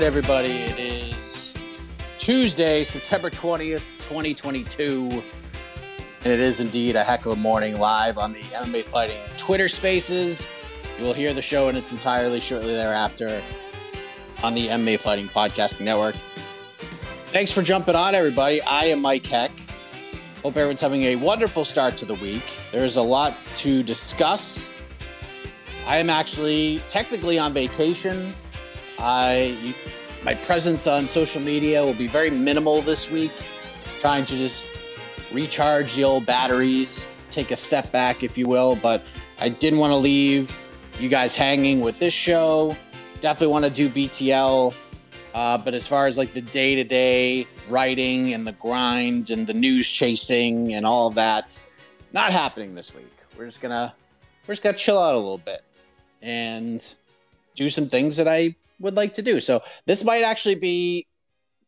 Right, everybody. It is Tuesday, September 20th, 2022. And it is indeed a heck of a morning live on the MMA Fighting Twitter Spaces. You will hear the show in its entirely shortly thereafter on the MMA Fighting Podcasting Network. Thanks for jumping on, everybody. I am Mike Heck. Hope everyone's having a wonderful start to the week. There's a lot to discuss. I am actually technically on vacation. I my presence on social media will be very minimal this week, trying to just recharge the old batteries, take a step back, if you will. But I didn't want to leave you guys hanging with this show. Definitely want to do BTL. Uh, but as far as like the day to day writing and the grind and the news chasing and all that, not happening this week. We're just gonna we're just gonna chill out a little bit and do some things that I would like to do. So this might actually be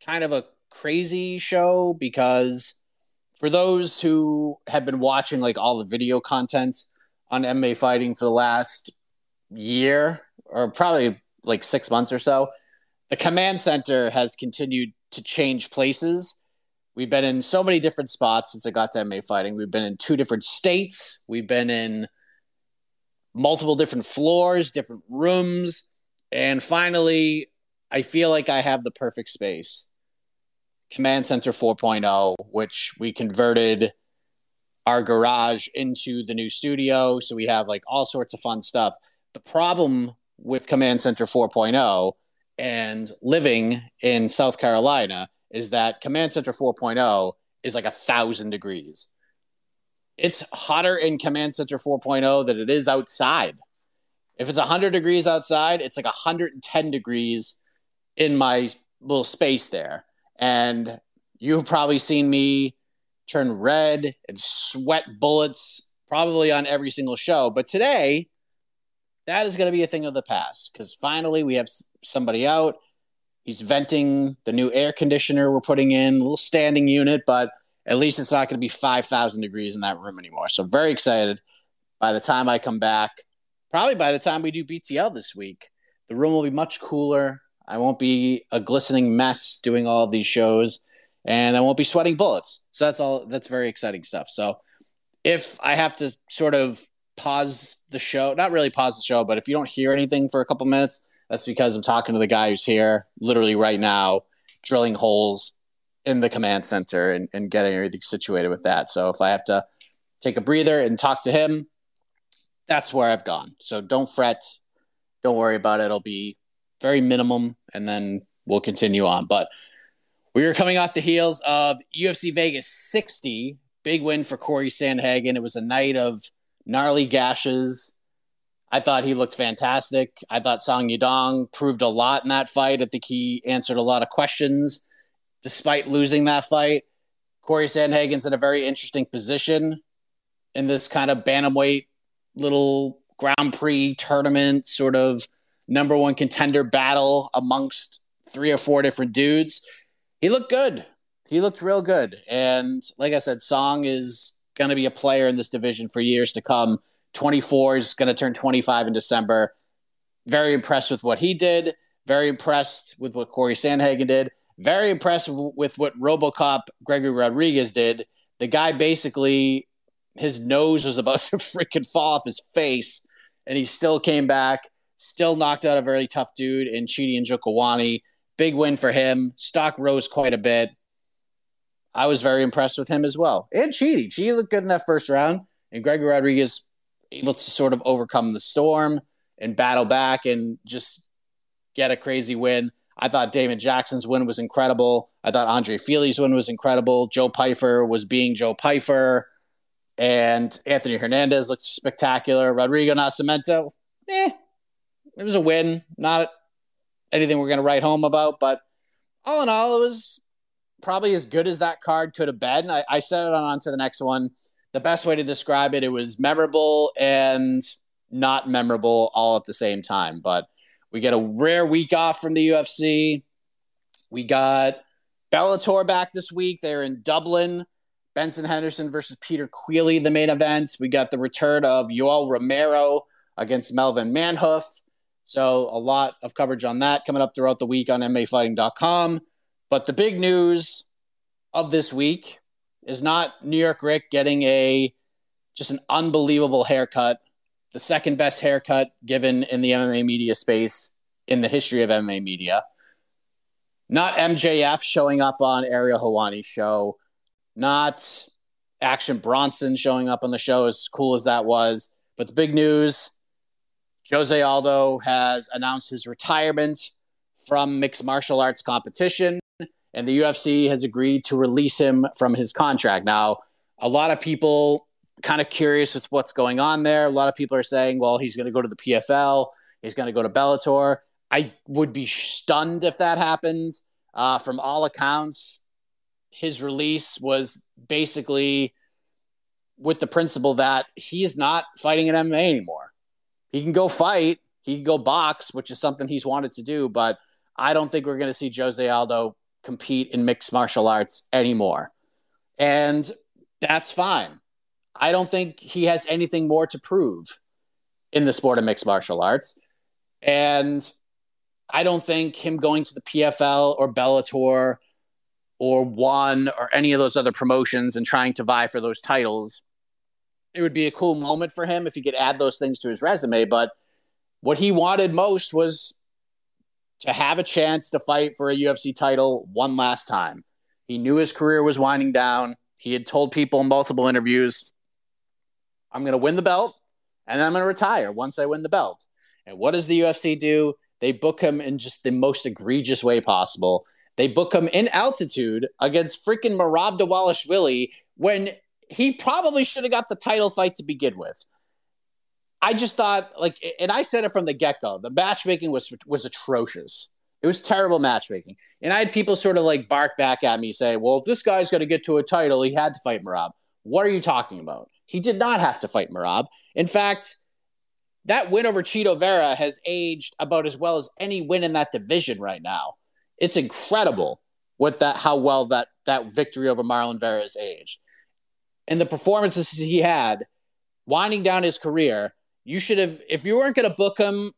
kind of a crazy show because for those who have been watching like all the video content on MMA fighting for the last year or probably like 6 months or so, the command center has continued to change places. We've been in so many different spots since I got to MMA fighting. We've been in two different states. We've been in multiple different floors, different rooms. And finally, I feel like I have the perfect space. Command Center 4.0, which we converted our garage into the new studio. So we have like all sorts of fun stuff. The problem with Command Center 4.0 and living in South Carolina is that Command Center 4.0 is like a thousand degrees. It's hotter in Command Center 4.0 than it is outside. If it's 100 degrees outside, it's like 110 degrees in my little space there. And you've probably seen me turn red and sweat bullets probably on every single show. But today, that is going to be a thing of the past because finally we have somebody out. He's venting the new air conditioner we're putting in, a little standing unit, but at least it's not going to be 5,000 degrees in that room anymore. So, very excited. By the time I come back, probably by the time we do BTL this week, the room will be much cooler. I won't be a glistening mess doing all these shows, and I won't be sweating bullets. So that's all. That's very exciting stuff. So if I have to sort of pause the show, not really pause the show, but if you don't hear anything for a couple minutes, that's because I'm talking to the guy who's here literally right now, drilling holes in the command center and, and getting everything situated with that. So if I have to take a breather and talk to him, that's where I've gone. So don't fret. Don't worry about it. It'll be very minimum, and then we'll continue on. But we were coming off the heels of UFC Vegas 60, big win for Cory Sandhagen. It was a night of gnarly gashes. I thought he looked fantastic. I thought Song Yadong proved a lot in that fight. I think he answered a lot of questions despite losing that fight. Cory Sandhagen's in a very interesting position in this kind of bantamweight little Grand Prix tournament sort of number one contender battle amongst three or four different dudes. He looked good. He looked real good. And like I said, Song is going to be a player in this division for years to come. 24 is going to turn 25 in December. Very impressed with what he did. Very impressed with what Cory Sandhagen did. Very impressed with what Robocop Gregory Rodrigues did. The guy basically, his nose was about to freaking fall off his face, and he still came back, still knocked out a very tough dude in Chidi Njokuani. Big win for him. Stock rose quite a bit. I was very impressed with him as well. And Chidi. Chidi looked good in that first round. And Gregory Rodrigues able to sort of overcome the storm and battle back and just get a crazy win. I thought David Jackson's win was incredible. I thought Andre Fialho's win was incredible. Joe Pyfer was being Joe Pyfer. And Anthony Hernandez looked spectacular. Rodrigo Nascimento, eh, it was a win. Not anything we're going to write home about, but all in all, it was probably as good as that card could have been. I, I said it on to the next one. The best way to describe it, it was memorable and not memorable all at the same time. But we get a rare week off from the UFC. We got Bellator back this week. They're in Dublin. Benson Henderson versus Peter Queally, the main event. We got the return of Yoel Romero against Melvin Manhoef. So a lot of coverage on that coming up throughout the week on MMAfighting.com. But the big news of this week is not New York Rick getting a just an unbelievable haircut the second best haircut given in the MMA media space in the history of MMA media. Not MJF showing up on Ariel Helwani's show, not Action Bronson showing up on the show, as cool as that was. But the big news Jose Aldo has announced his retirement from mixed martial arts competition, and the UFC has agreed to release him from his contract. Now, a lot of people kind of curious with what's going on there. A lot of people are saying, well, he's going to go to the PFL, he's going to go to Bellator. I would be stunned if that happened. Uh, from all accounts, his release was basically with the principle that he's not fighting in MMA anymore. He can go fight, he can go box, which is something he's wanted to do, but I don't think we're going to see Jose Aldo compete in mixed martial arts anymore. And that's fine. I don't think he has anything more to prove in the sport of mixed martial arts. And I don't think him going to the PFL or Bellator or one or any of those other promotions and trying to vie for those titles, it would be a cool moment for him if he could add those things to his resume. But what he wanted most was to have a chance to fight for a UFC title one last time. He knew his career was winding down. He had told people in multiple interviews I'm going to win the belt and then I'm going to retire once I win the belt. And what does the UFC do? They book him in just the most egregious way possible. They book him in altitude against freaking Merab Dvalishvili when he probably should have got the title fight to begin with. I just thought like, and I said it from the get go. The matchmaking was was atrocious. It was terrible matchmaking, and I had people sort of like bark back at me, say, "Well, if this guy's going to get to a title, he had to fight Merab." What are you talking about? He did not have to fight Merab. In fact, that win over Chito Vera has aged about as well as any win in that division right now. It's incredible what that how well that that victory over Marlon Vera's aged. And the performances he had, winding down his career, you should have if you weren't going to book him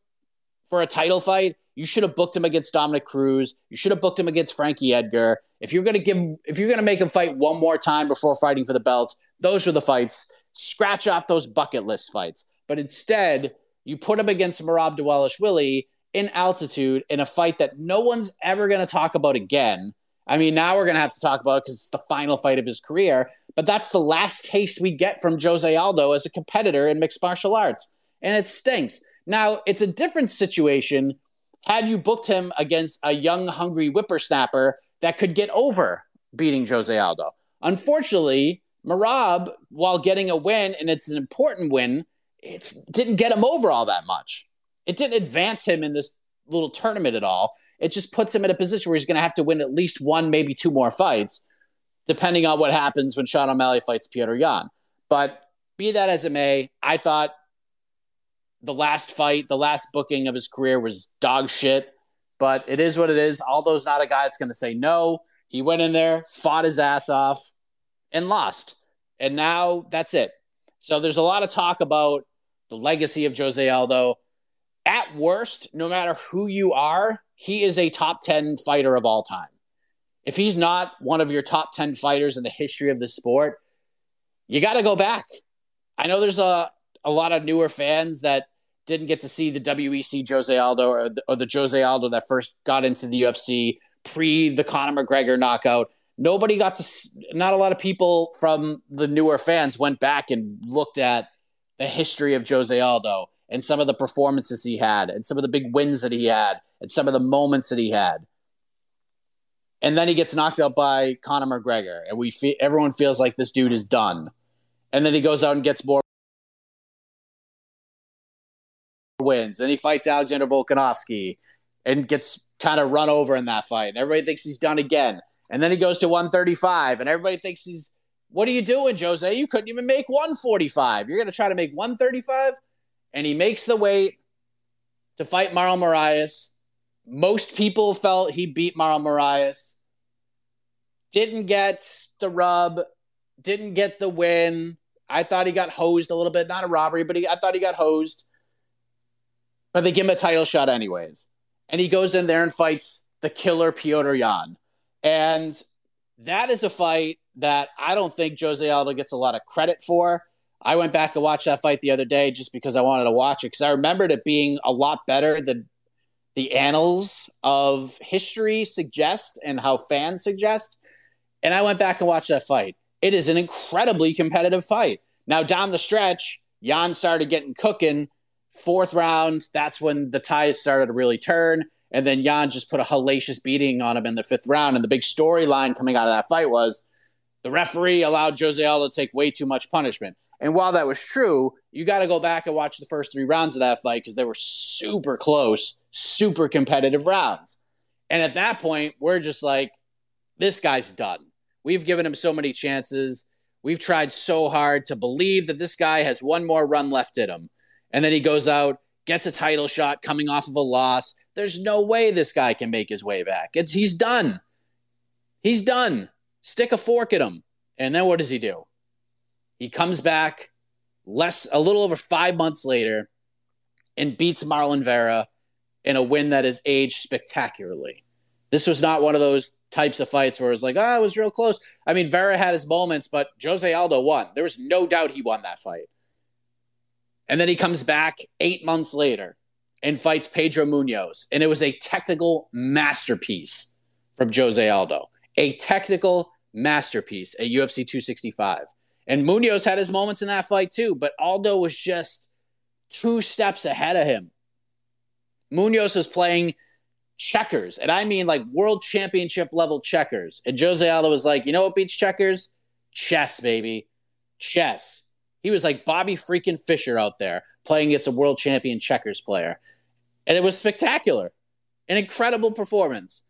for a title fight, you should have booked him against Dominick Cruz. You should have booked him against Frankie Edgar. If you're going to give, if you're going to make him fight one more time before fighting for the belts, those are the fights scratch off those bucket list fights. But instead, you put him against Merab Dvalishvili in altitude in a fight that no one's ever going to talk about again. I mean, now we're going to have to talk about it because it's the final fight of his career. But that's the last taste we get from Jose Aldo as a competitor in mixed martial arts. And it stinks. Now, it's a different situation had you booked him against a young, hungry whippersnapper that could get over beating Jose Aldo. Unfortunately, Merab, while getting a win, and it's an important win, it didn't get him over all that much. It didn't advance him in this little tournament at all. It just puts him in a position where he's going to have to win at least one, maybe two more fights, depending on what happens when Sean O'Malley fights Petr Yan. But be that as it may, I thought the last fight, the last booking of his career was dog shit. But it is what it is. Aldo's not a guy that's going to say no. He went in there, fought his ass off, and lost. And now that's it. So there's a lot of talk about the legacy of Jose Aldo. At worst, no matter who you are, he is a top 10 fighter of all time. If he's not one of your top 10 fighters in the history of the sport, you got to go back. I know there's a, a lot of newer fans that didn't get to see the WEC Jose Aldo or the, or the Jose Aldo that first got into the UFC pre the Conor McGregor knockout. Nobody got to, not a lot of people from the newer fans went back and looked at the history of Jose Aldo and some of the performances he had and some of the big wins that he had and some of the moments that he had. And then he gets knocked out by Conor McGregor, and we fe- everyone feels like this dude is done. And then he goes out and gets more wins. And he fights Alexander Volkanovski and gets kind of run over in that fight. And everybody thinks he's done again. And then he goes to 135, and everybody thinks he's, what are you doing, Jose? You couldn't even make 145. You're going to try to make 135? And he makes the weight to fight Marlon Moraes. Most people felt he beat Marlon Moraes. Didn't get the rub, didn't get the win. I thought he got hosed a little bit. Not a robbery, but he, I thought he got hosed but they give him a title shot anyways. And he goes in there and fights the killer Petr Yan. And that is a fight that I don't think Jose Aldo gets a lot of credit for. I went back and watched that fight the other day just because I wanted to watch it because I remembered it being a lot better than the annals of history suggest and how fans suggest. And I went back and watched that fight. It is an incredibly competitive fight. Now, down the stretch, Yan started getting cooking, Fourth round, that's when the tide started to really turn. And then Yan just put a hellacious beating on him in the fifth round. And the big storyline coming out of that fight was the referee allowed Jose Aldo to take way too much punishment. And while that was true, you got to go back and watch the first three rounds of that fight because they were super close, super competitive rounds. And at that point, we're just like, this guy's done. We've given him so many chances. We've tried so hard to believe that this guy has one more run left in him and then he goes out, gets a title shot coming off of a loss. There's no way this guy can make his way back. It's he's done. He's done. Stick a fork at him. And then what does he do? He comes back less a little over 5 months later and beats Marlon Vera in a win that is aged spectacularly. This was not one of those types of fights where it was like, oh, it was real close. I mean, Vera had his moments, but Jose Aldo won. There was no doubt he won that fight. And then he comes back eight months later and fights Pedro Munhoz. And it was a technical masterpiece from Jose Aldo, a technical masterpiece at UFC 265. And Munhoz had his moments in that fight too, but Aldo was just two steps ahead of him. Munhoz was playing checkers, and I mean like world championship level checkers. And Jose Aldo was like, you know what beats checkers? Chess, baby. Chess. He was like Bobby freaking Fischer out there playing against a world champion checkers player. And it was spectacular. An incredible performance.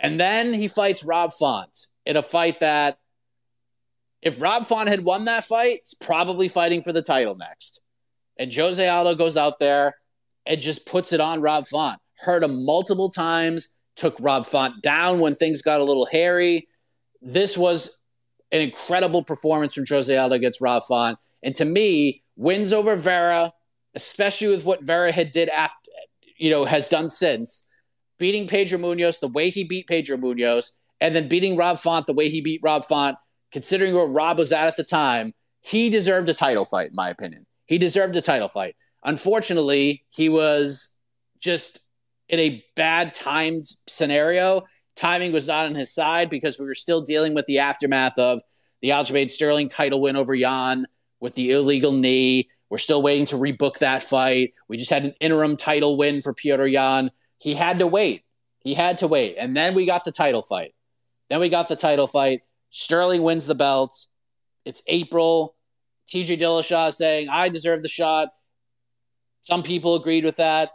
And then he fights Rob Font in a fight that, if Rob Font had won that fight, he's probably fighting for the title next. And Jose Aldo goes out there and just puts it on Rob Font. Hurt him multiple times, took Rob Font down when things got a little hairy. This was an incredible performance from Jose Aldo against Rob Font. And to me, wins over Vera, especially with what Vera had did after, you know, has done since, beating Pedro Munhoz the way he beat Pedro Munhoz, and then beating Rob Font the way he beat Rob Font, considering where Rob was at at the time, he deserved a title fight, in my opinion. He deserved a title fight. Unfortunately, he was just in a bad timed scenario timing was not on his side because we were still dealing with the aftermath of the Aljamain Sterling title win over Yan with the illegal knee. We're still waiting to rebook that fight. We just had an interim title win for Petr Yan. He had to wait. He had to wait. And then we got the title fight. Then we got the title fight. Sterling wins the belt. It's April. TJ Dillashaw saying, I deserve the shot. Some people agreed with that.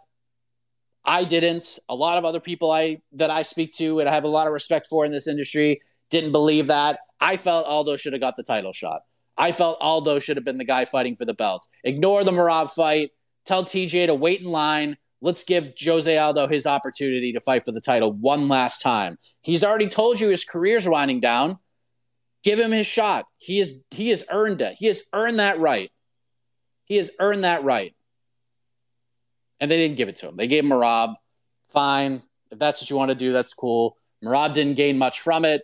I didn't. A lot of other people I that I speak to and I have a lot of respect for in this industry didn't believe that. I felt Aldo should have got the title shot. I felt Aldo should have been the guy fighting for the belt. Ignore the Merab fight. Tell TJ to wait in line. Let's give Jose Aldo his opportunity to fight for the title one last time. He's already told you his career's winding down. Give him his shot. He is he has earned it. He has earned that right. He has earned that right. And they didn't give it to him. They gave him Merab. Fine. If that's what you want to do, that's cool. Merab didn't gain much from it.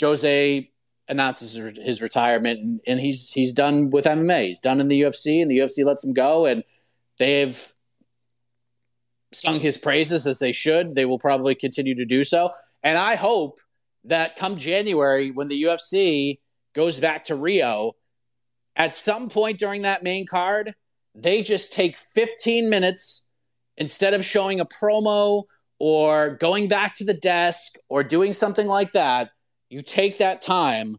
Jose announces his retirement and, and he's he's done with MMA. He's done in the UFC and the UFC lets him go and they've sung his praises as they should. They will probably continue to do so. And I hope that come January, when the UFC goes back to Rio, at some point during that main card, they just take 15 minutes instead of showing a promo or going back to the desk or doing something like that. You take that time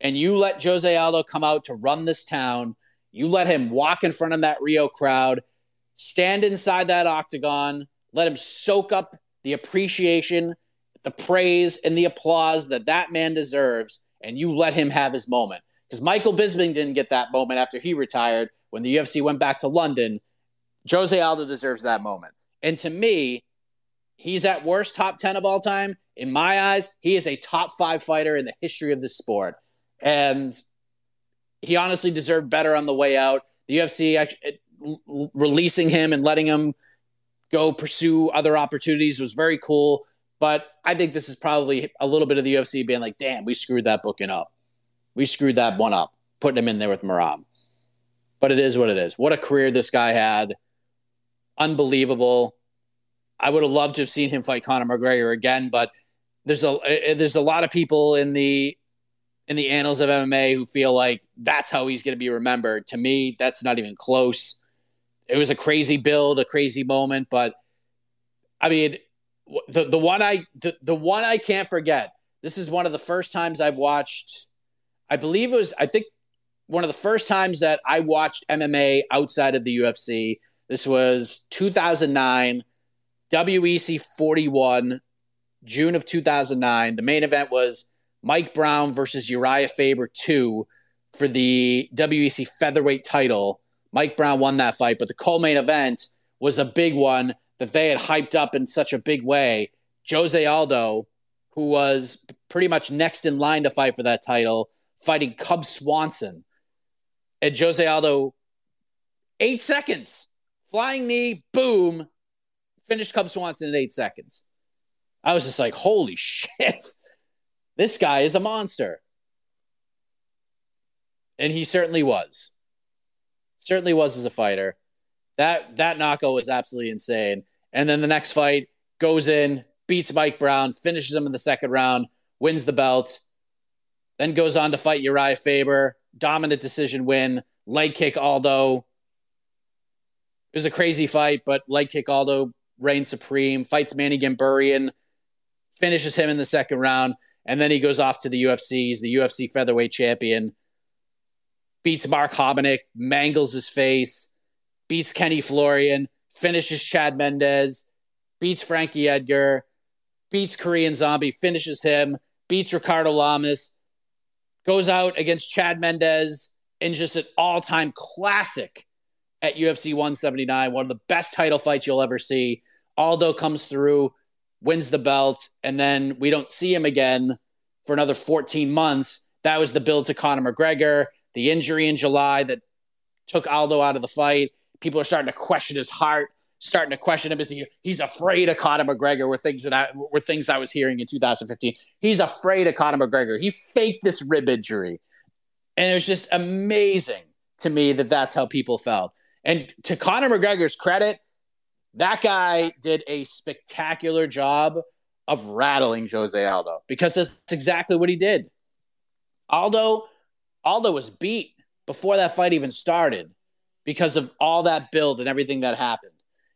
and you let Jose Aldo come out to run this town. You let him walk in front of that Rio crowd, stand inside that octagon, let him soak up the appreciation the praise and the applause that that man deserves, and you let him have his moment. Because Michael Bisping didn't get that moment after he retired when the UFC went back to London. Jose Aldo deserves that moment. And to me, he's at worst top 10 of all time. In my eyes, he is a top five fighter in the history of the sport. And he honestly deserved better on the way out. The UFC actually, releasing him and letting him go pursue other opportunities was very cool. But I think this is probably a little bit of the UFC being like, damn, we screwed that booking up. We screwed that one up, putting him in there with Merab. But it is what it is. What a career this guy had. Unbelievable. I would have loved to have seen him fight Conor McGregor again, but there's a eh, there's a lot of people in the in the annals of MMA who feel like that's how he's going to be remembered. To me, that's not even close. It was a crazy build, a crazy moment, but I mean, the the one I the, the one I can't forget. This is one of the first times I've watched. I believe it was I think one of the first times that I watched MMA outside of the UFC. This was 2009, WEC 41, June of 2009. The main event was Mike Brown versus Uriah Faber 2 for the WEC featherweight title. Mike Brown won that fight, but the co-main event was a big one that they had hyped up in such a big way. Jose Aldo, who was pretty much next in line to fight for that title, fighting Cub Swanson. And Jose Aldo, eight seconds, flying knee, boom, finished Cub Swanson in eight seconds. I was just like, holy shit, this guy is a monster. And he certainly was. Certainly was as a fighter. That that knockout was absolutely insane. And then the next fight goes in, beats Mike Brown, finishes him in the second round, wins the belt, then goes on to fight Uriah Faber, dominant decision win, leg kick Aldo. It was a crazy fight, but leg kick Aldo reigns supreme, fights Manny Gamburyan, finishes him in the second round, and then he goes off to the UFC. He's the UFC featherweight champion, beats Mark Hominick, mangles his face, beats Kenny Florian, finishes Chad Mendes, beats Frankie Edgar, beats Korean Zombie, finishes him, beats Ricardo Lamas, goes out against Chad Mendes in just an all time classic at UFC 179, one of the best title fights you'll ever see. Aldo comes through, wins the belt, and then we don't see him again for another 14 months. That was the build to Conor McGregor, the injury in July that took Aldo out of the fight. People are starting to question his heart, starting to question him. Is he, he's afraid of Conor McGregor? Were things that I were things I was hearing in 2015. He's afraid of Conor McGregor. He faked this rib injury, and it was just amazing to me that that's how people felt. And to Conor McGregor's credit, that guy did a spectacular job of rattling Jose Aldo because that's exactly what he did. Aldo, Aldo was beat before that fight even started because of all that build and everything that happened.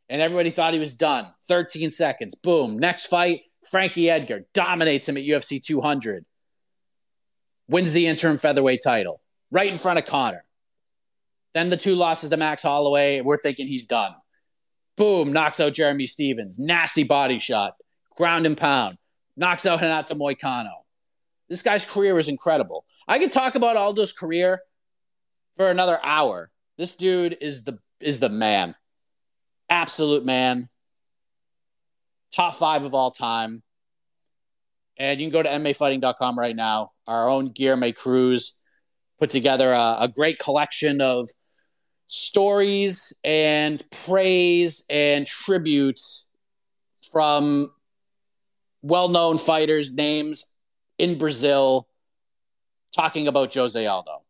And everybody thought he was done. 13 seconds. Boom. Next fight, Frankie Edgar dominates him at UFC 200. Wins the interim featherweight title right in front of Conor. Then the two losses to Max Holloway. We're thinking he's done. Boom, knocks out Jeremy Stephens. Nasty body shot. Ground and pound. Knocks out Renato Moicano. This guy's career is incredible. I could talk about Aldo's career for another hour. This dude is the is the man. Absolute man. Top five of all time. And you can go to MMAfighting.com right now. Our own Guilherme Cruz put together a, a great collection of stories and praise and tributes from well-known fighters names in Brazil talking about Jose Aldo,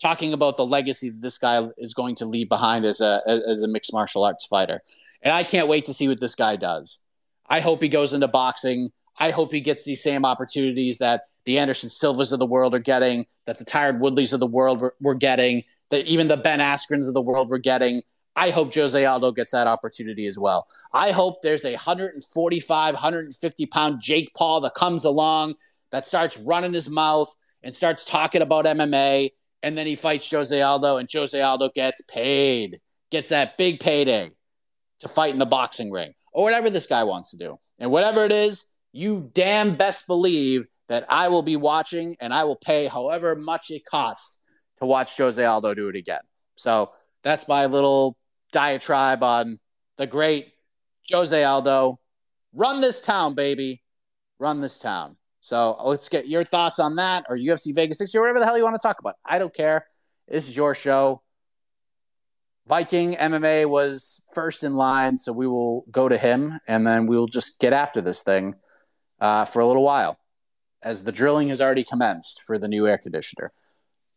talking about the legacy that this guy is going to leave behind as a as a mixed martial arts fighter. And I can't wait to see what this guy does. I hope he goes into boxing. I hope he gets these same opportunities that the Anderson Silvas of the world are getting, that the Tyron Woodleys of the world were, were getting, that even the Ben Askrens of the world were getting. I hope Jose Aldo gets that opportunity as well. I hope there's a 145, 150 pound Jake Paul that comes along that starts running his mouth and starts talking about MMA, and then he fights Jose Aldo, and Jose Aldo gets paid, gets that big payday to fight in the boxing ring, or whatever this guy wants to do. And whatever it is, you damn best believe that I will be watching and I will pay however much it costs to watch Jose Aldo do it again. So that's my little diatribe on the great Jose Aldo. Run this town, baby. Run this town. So let's get your thoughts on that or UFC Vegas 60 or whatever the hell you want to talk about. I don't care. This is your show. Viking MMA was first in line, so we will go to him and then we'll just get after this thing uh, for a little while as the drilling has already commenced for the new air conditioner.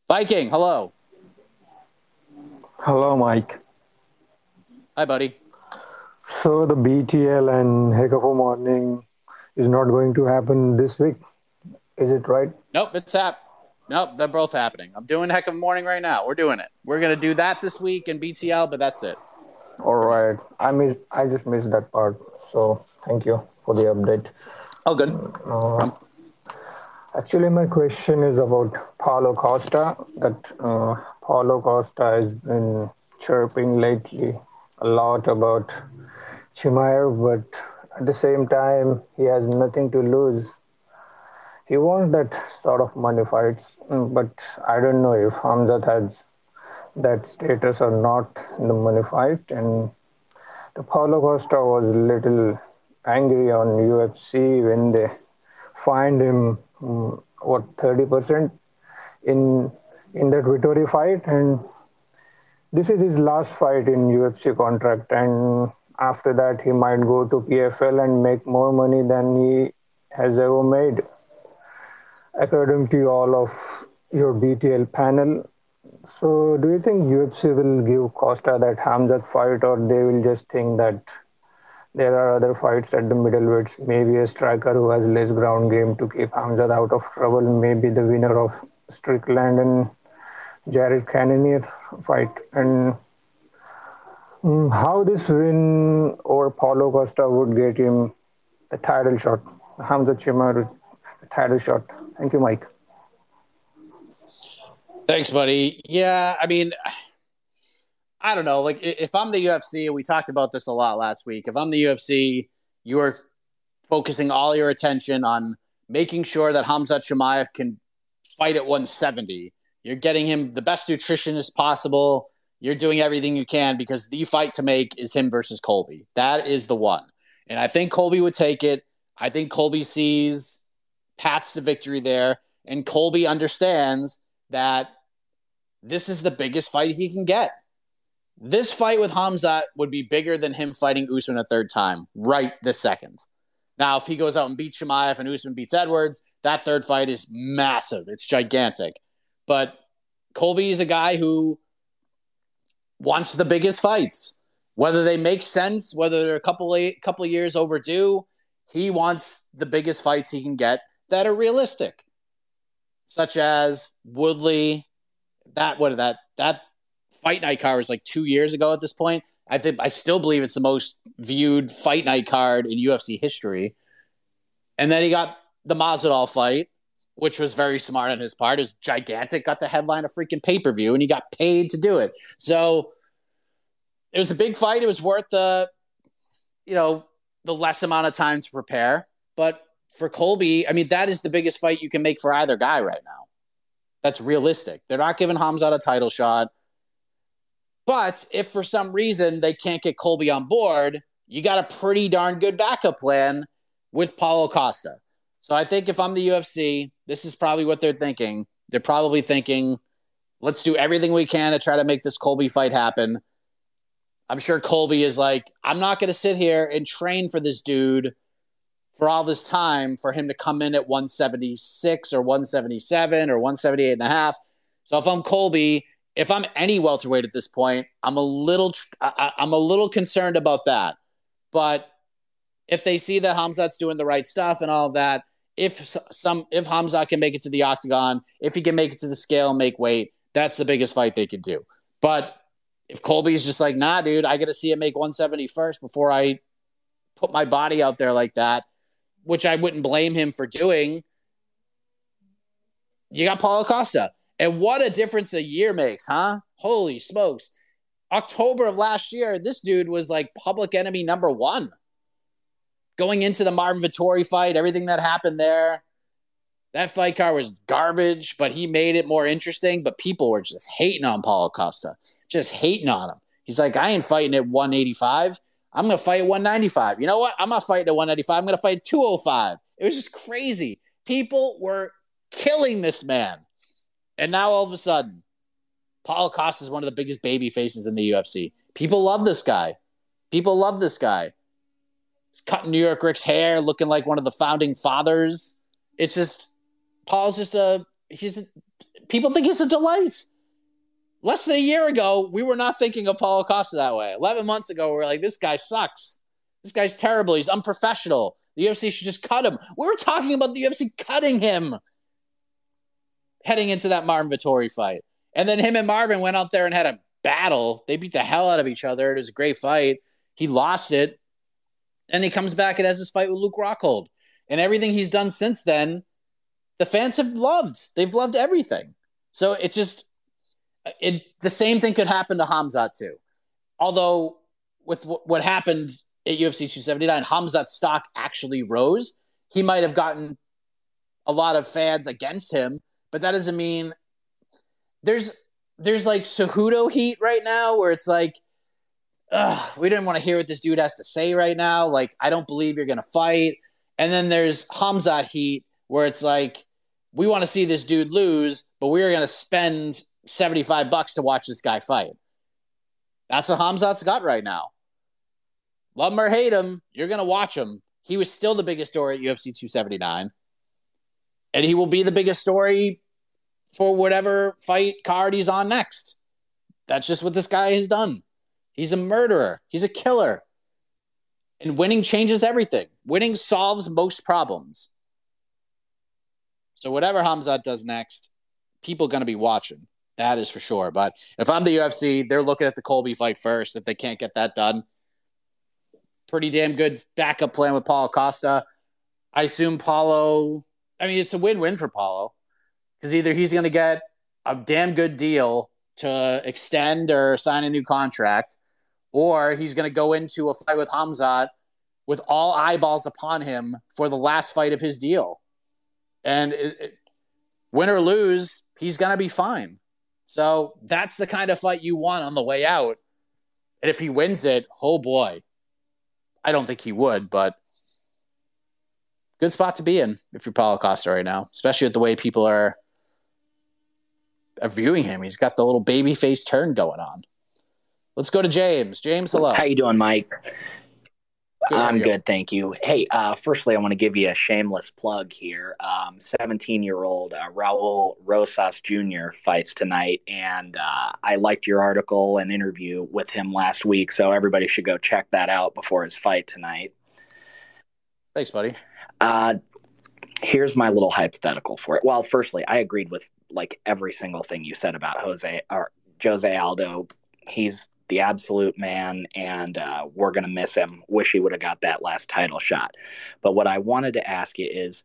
Viking, hello. Hello, Mike. Hi, buddy. So the BTL and Heck of a Morning is not going to happen this week. Is it right? Nope, it's hap. Nope, they're both happening. I'm doing Heck of a Morning right now. We're doing it. We're gonna do that this week in BTL, but that's it. All right. I miss. I just missed that part. So thank you for the update. Oh, good. Uh, actually, my question is about Paulo Costa. That uh, Paulo Costa has been chirping lately a lot about Chimaev, but at the same time, he has nothing to lose. He wants that sort of money fights, but I don't know if Hamzat has that status or not in the money fight. And the Paulo Costa was a little angry on UFC when they fined him um, what thirty percent in in that Vettori fight, and this is his last fight in UFC contract, and after that he might go to PFL and make more money than he has ever made, according to all of your BTL panel. So, do you think UFC will give Costa that Hamzat fight, or they will just think that there are other fights at the middleweights? Maybe a striker who has less ground game to keep Hamzat out of trouble, maybe the winner of Strickland and Jared Cannonier fight, and Mm, how this win over Paulo Costa would get him the title shot, Hamza Chimaev title shot. Thank you, Mike. Thanks, buddy. Yeah, I mean, I don't know. Like, if I'm the UFC, we talked about this a lot last week. If I'm the UFC, you are focusing all your attention on making sure that Hamza Chimaev can fight at 170. You're getting him the best nutrition as possible. You're doing everything you can because the fight to make is him versus Colby. That is the one. And I think Colby would take it. I think Colby sees paths to victory there. And Colby understands that this is the biggest fight he can get. This fight with Hamzat would be bigger than him fighting Usman a third time right this second. Now, if he goes out and beats Chimaev and Usman beats Edwards, that third fight is massive. It's gigantic. But Colby is a guy who wants the biggest fights. Whether they make sense, whether they're a couple of, couple of years overdue, he wants the biggest fights he can get that are realistic, such as Woodley. That what that that fight night card was like two years ago at this point. I think I still believe it's the most viewed fight night card in UFC history. And then he got the Masvidal fight, which was very smart on his part. Was gigantic. Got to headline a freaking pay per view, and he got paid to do it. So it was a big fight. It was worth the, you know, the less amount of time to prepare. But for Colby, I mean, that is the biggest fight you can make for either guy right now. That's realistic. They're not giving Hamzat a title shot. But if for some reason they can't get Colby on board, you got a pretty darn good backup plan with Paulo Costa. So I think if I'm the UFC, this is probably what they're thinking. They're probably thinking, let's do everything we can to try to make this Colby fight happen. I'm sure Colby is like, I'm not going to sit here and train for this dude for all this time for him to come in at 176 or 177 or 178 and a half. So if I'm Colby, if I'm any welterweight at this point, I'm a little I, am a little concerned about that. But if they see that Hamzat's doing the right stuff and all that, if some if Hamzat can make it to the octagon, if he can make it to the scale and make weight, that's the biggest fight they could do. But if Colby's just like, nah, dude, I got to see it make 170 first before I put my body out there like that, which I wouldn't blame him for doing. You got Paulo Costa. And what a difference a year makes, huh? Holy smokes. October of last year, this dude was like public enemy number one. Going into the Marvin Vettori fight, everything that happened there, that fight card was garbage, but he made it more interesting. But people were just hating on Paulo Costa, just hating on him. He's like, I ain't fighting at 185. I'm going to fight at 195. You know what? I'm not fighting at 195. I'm going to fight at 205. It was just crazy. People were killing this man. And now all of a sudden, Paulo Costa is one of the biggest baby faces in the UFC. People love this guy. People love this guy. Cutting New York Rick's hair, looking like one of the founding fathers. It's just Paul's just a he's a, people think he's a delight. Less than a year ago, we were not thinking of Paul Costa that way. Eleven months ago, we were like, this guy sucks. This guy's terrible. He's unprofessional. The UFC should just cut him. We were talking about the UFC cutting him heading into that Marvin Vettori fight. And then him and Marvin went out there and had a battle. They beat the hell out of each other. It was a great fight. He lost it. And he comes back and has this fight with Luke Rockhold. And everything he's done since then, the fans have loved. They've loved everything. So it's just it the same thing could happen to Hamzat too. Although with w- what happened at UFC 279, Hamzat's stock actually rose. He might have gotten a lot of fans against him but that doesn't mean there's there's like Cejudo heat right now where it's like we didn't want to hear what this dude has to say right now. Like, I don't believe you're gonna fight. And then there's Hamzat heat where it's like we want to see this dude lose, but we're gonna spend 75 bucks to watch this guy fight. That's what Hamzat's got right now. Love him or hate him, you're gonna watch him. He was still the biggest story at UFC 279. And he will be the biggest story for whatever fight card he's on next. That's just what this guy has done. He's a murderer, he's a killer. And winning changes everything. Winning solves most problems. So whatever Hamzat does next, people going to be watching. That is for sure. But if I'm the UFC, they're looking at the Colby fight first. If they can't get that done, pretty damn good backup plan with Paulo Costa. I assume Paulo. I mean, it's a win-win for Paulo because either he's going to get a damn good deal to extend or sign a new contract, or he's going to go into a fight with Hamzat with all eyeballs upon him for the last fight of his deal. And it, it, win or lose, he's going to be fine. So that's the kind of fight you want on the way out. And if he wins it, oh boy. I don't think he would, but good spot to be in if you're Paulo Costa right now, especially with the way people are viewing him. He's got the little baby face turn going on. Let's go to James. James, hello. How you doing, Mike? Good, I'm good, thank you. Hey, uh, firstly, I want to give you a shameless plug here. 17 um, year old uh, Raul Rosas Jr. fights tonight, and uh, I liked your article and interview with him last week, so everybody should go check that out before his fight tonight. Thanks, buddy. Uh, here's my little hypothetical for it. Well, firstly, I agreed with like every single thing you said about Jose or Jose Aldo. He's the absolute man, and uh, we're gonna miss him. Wish he would have got that last title shot. But what I wanted to ask you is,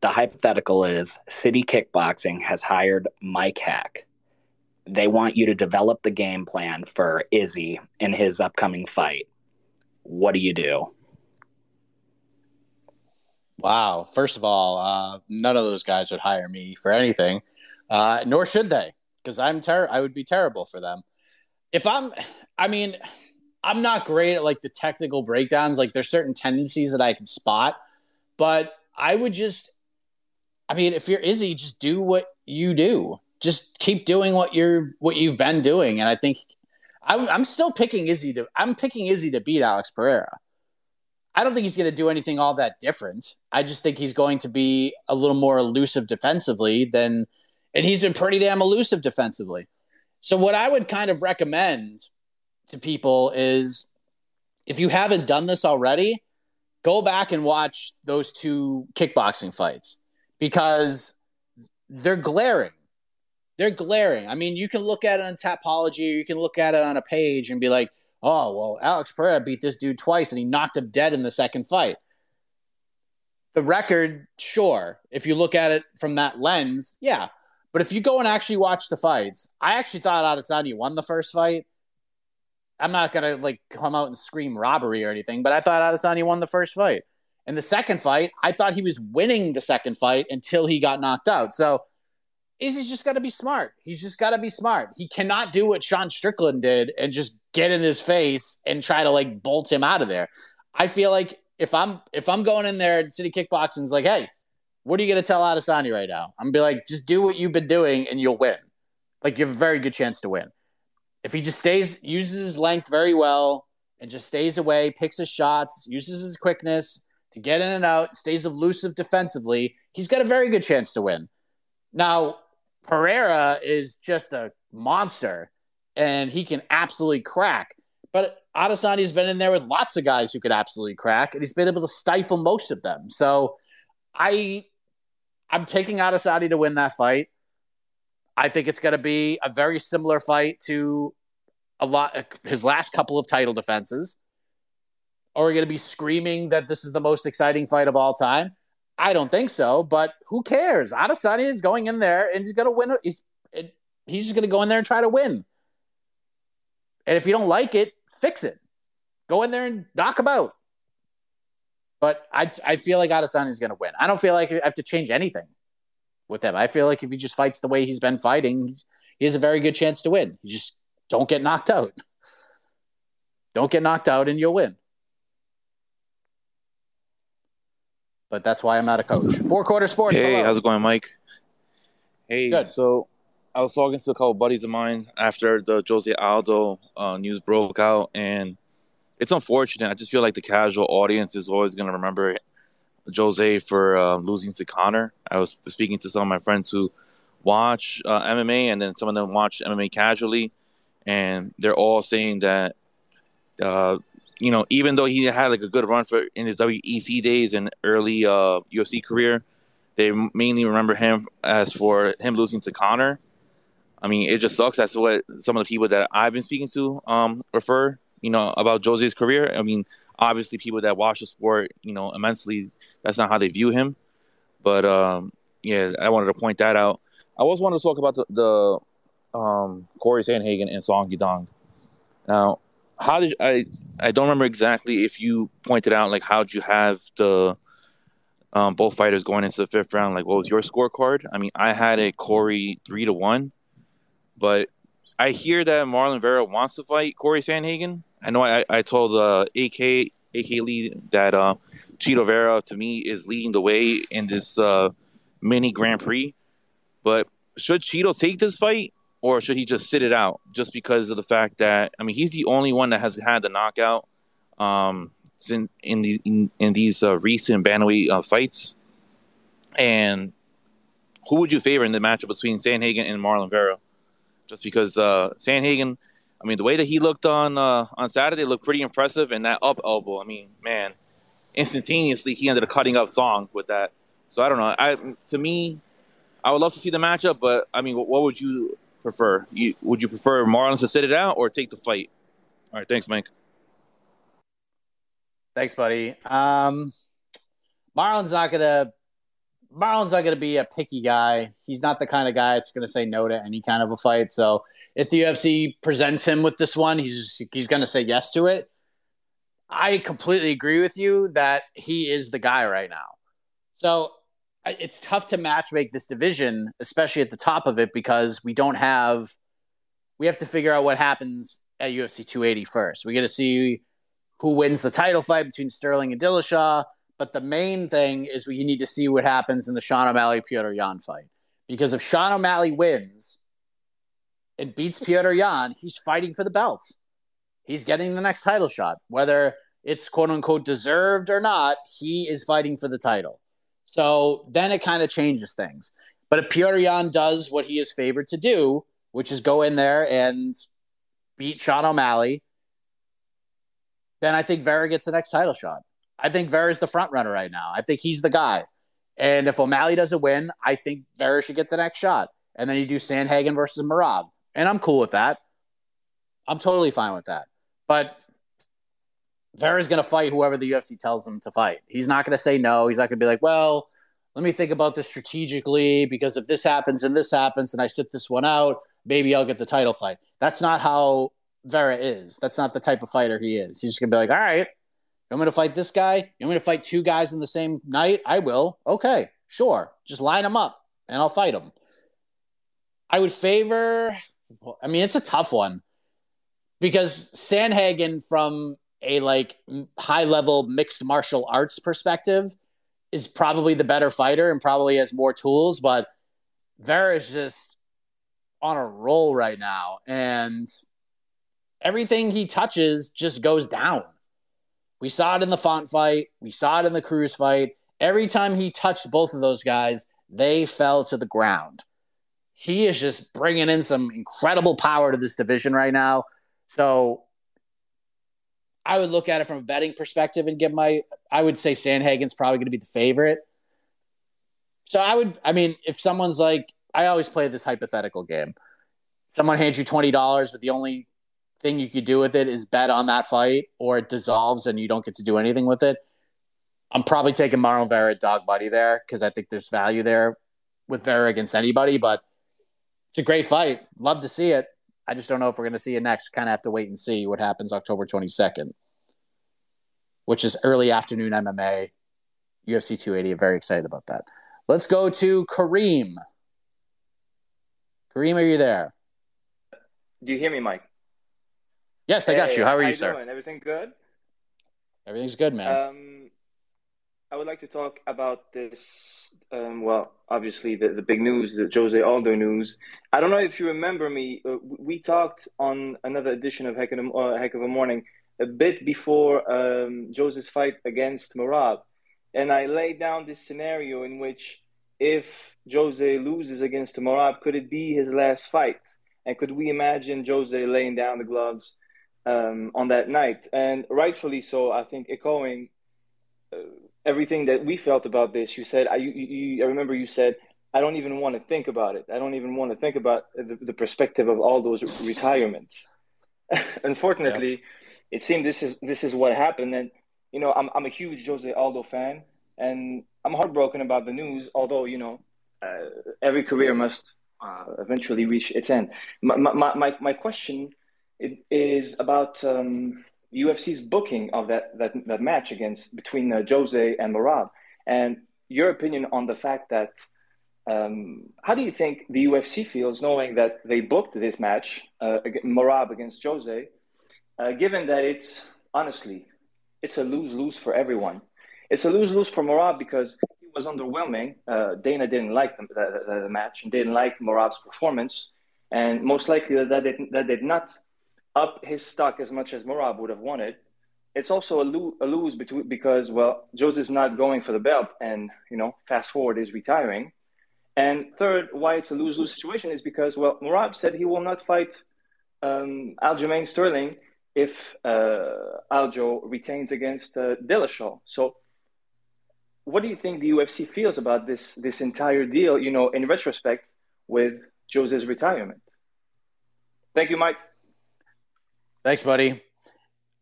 the hypothetical is City Kickboxing has hired Mike Heck. They want you to develop the game plan for Izzy in his upcoming fight. What do you do? Wow. First of all, uh, none of those guys would hire me for anything, uh, nor should they, because I'm ter- I would be terrible for them. If I'm, I mean, I'm not great at like the technical breakdowns. Like there's certain tendencies that I can spot, but I would just, I mean, if you're Izzy, just do what you do. Just keep doing what you're what you've been doing, and I think I'm, I'm still picking Izzy to. I'm picking Izzy to beat Alex Pereira. I don't think he's going to do anything all that different. I just think he's going to be a little more elusive defensively than, and he's been pretty damn elusive defensively. So, what I would kind of recommend to people is if you haven't done this already, go back and watch those two kickboxing fights because they're glaring. They're glaring. I mean, you can look at it on Tapology or you can look at it on a page and be like, oh, well, Alex Pereira beat this dude twice and he knocked him dead in the second fight. The record, sure, if you look at it from that lens, yeah. But if you go and actually watch the fights, I actually thought Adesanya won the first fight. I'm not gonna like come out and scream robbery or anything, but I thought Adesanya won the first fight. In the second fight, I thought he was winning the second fight until he got knocked out. So he's just got to be smart. He's just got to be smart. He cannot do what Sean Strickland did and just get in his face and try to like bolt him out of there. I feel like if I'm if I'm going in there and City Kickboxing's like, hey, what are you gonna tell Adesanya right now? I'm gonna be like, just do what you've been doing and you'll win. Like you have a very good chance to win. If he just stays, uses his length very well, and just stays away, picks his shots, uses his quickness to get in and out, stays elusive defensively, he's got a very good chance to win. Now, Pereira is just a monster and he can absolutely crack. But Adesanya's been in there with lots of guys who could absolutely crack, and he's been able to stifle most of them. So I I'm taking Adesanya to win that fight. I think it's going to be a very similar fight to a lot his last couple of title defenses. Are we going to be screaming that this is the most exciting fight of all time? I don't think so, but who cares? Adesanya is going in there and he's going to win. He's, he's just going to go in there and try to win. And if you don't like it, fix it. Go in there and knock him out. But I, I feel like Adesanya is going to win. I don't feel like I have to change anything with him. I feel like if he just fights the way he's been fighting, he has a very good chance to win. You just don't get knocked out. Don't get knocked out and you'll win. but that's why I'm not a coach. Four quarter sports. Hey, hello. how's it going, Mike? Hey, Good. so I was talking to a couple buddies of mine after the Jose Aldo uh, news broke out, and it's unfortunate. I just feel like the casual audience is always going to remember Jose for uh, losing to Conor. I was speaking to some of my friends who watch uh, MMA, and then some of them watch MMA casually, and they're all saying that uh, you know, even though he had like a good run for in his WEC days and early uh, UFC career, they mainly remember him as for him losing to Conor. I mean, it just sucks. That's what some of the people that I've been speaking to um, refer, you know, about Jose's career. I mean, obviously, people that watch the sport, you know, immensely, that's not how they view him. But um, yeah, I wanted to point that out. I also wanted to talk about the, the um, Cory Sandhagen and Song Yadong. Now, how did I? I don't remember exactly if you pointed out like how did you have the um, both fighters going into the fifth round. Like, what was your scorecard? I mean, I had a Cory three to one, but I hear that Marlon Vera wants to fight Cory Sandhagen. I know I, I told uh, AK AK Lee that uh, Chito Vera to me is leading the way in this uh, mini Grand Prix. But should Chito take this fight? or should he just sit it out just because of the fact that I mean he's the only one that has had the knockout um, in in, the, in, in these uh, recent bantamweight uh, fights, and who would you favor in the matchup between Sandhagen and Marlon Vera? Just because uh, Sandhagen, I mean the way that he looked on uh, on Saturday looked pretty impressive, and that up elbow, I mean man, instantaneously he ended up cutting up Song with that. So I don't know. I to me, I would love to see the matchup, but I mean, what, what would you prefer? You, would you prefer Marlins to sit it out or take the fight? All right, thanks, Mike. Thanks, buddy. Um, Marlon's not gonna. Marlon's not gonna be a picky guy. He's not the kind of guy that's gonna say no to any kind of a fight. So if the UFC presents him with this one, he's he's gonna say yes to it. I completely agree with you that he is the guy right now. So it's tough to match make this division, especially at the top of it, because we don't have. We have to figure out what happens at UFC 280 first. We got to see who wins the title fight between Sterling and Dillashaw. But the main thing is we need to see what happens in the Sean O'Malley Petr Yan fight. Because if Sean O'Malley wins and beats Petr Yan, he's fighting for the belt. He's getting the next title shot. Whether it's quote unquote deserved or not, he is fighting for the title. So then it kind of changes things. But if Petr Yan does what he is favored to do, which is go in there and beat Sean O'Malley, then I think Vera gets the next title shot. I think Vera is the front runner right now. I think he's the guy. And if O'Malley doesn't win, I think Vera should get the next shot. And then you do Sandhagen versus Merab. And I'm cool with that. I'm totally fine with that. But Vera's going to fight whoever the UFC tells him to fight. He's not going to say no. He's not going to be like, well, let me think about this strategically because if this happens and this happens and I sit this one out, maybe I'll get the title fight. That's not how Vera is. That's not the type of fighter he is. He's just going to be like, all right, I'm going to fight this guy. I'm going to fight two guys in the same night. I will. Okay, sure. Just line them up and I'll fight them. I would favor, I mean, it's a tough one because Sandhagen from a like high level mixed martial arts perspective is probably the better fighter and probably has more tools, but Vera is just on a roll right now and everything he touches just goes down. We saw it in the Font fight, we saw it in the Cruz fight. Every time he touched both of those guys, they fell to the ground. He is just bringing in some incredible power to this division right now. So I would look at it from a betting perspective and give my I would say Sandhagen's probably going to be the favorite. So I would I mean if someone's like I always play this hypothetical game. Someone hands you twenty dollars, but the only thing you could do with it is bet on that fight, or it dissolves and you don't get to do anything with it. I'm probably taking Marlon Vera dog buddy there because I think there's value there with Vera against anybody, but it's a great fight. Love to see it. I just don't know if we're going to see it next. Kind of have to wait and see what happens October 22nd, which is early afternoon MMA, UFC 280. I'm very excited about that. Let's go to Kareem. Kareem, are you there? Do you hear me, Mike? Yes, I got you. How are you, you sir? Doing? Everything good? Everything's good, man. Um, I would like to talk about this um, well, obviously the, the big news, the Jose Aldo news. I don't know if you remember me. Uh, we talked on another edition of Heck of a, uh, Heck of a Morning a bit before um, Jose's fight against Merab, and I laid down this scenario in which if Jose loses against Merab, could it be his last fight? And could we imagine Jose laying down the gloves um, on that night? And rightfully so, I think echoing. Uh, everything that we felt about this. You said, I, you, you, I remember you said, I don't even want to think about it. I don't even want to think about the, the perspective of all those retirements. Unfortunately, yeah. it seemed this is this is what happened. And you know, I'm I'm a huge Jose Aldo fan, and I'm heartbroken about the news. Although you know, uh, every career must uh, eventually reach its end. My my my, my question is about um, UFC's booking of that that, that match against between uh, Jose and Merab, and your opinion on the fact that um, how do you think the UFC feels knowing that they booked this match, uh, against Jose, uh, given that it's honestly it's a lose lose for everyone. It's a lose lose for Merab because he was underwhelming. Uh, Dana didn't like the, the, the, match and didn't like Merab's performance, and most likely that did, that did not up his stock as much as Merab would have wanted. It's also a, lo- a lose between, because, well, Jose's not going for the belt and, you know, fast forward is retiring. And third, why it's a lose-lose situation is because, well, Merab said he will not fight um, Aljamain Sterling if uh, Aljo retains against uh, Dillashaw. So, what do you think the UFC feels about this this entire deal? You know, in retrospect, with Jose's retirement. Thank you, Mike. Thanks, buddy.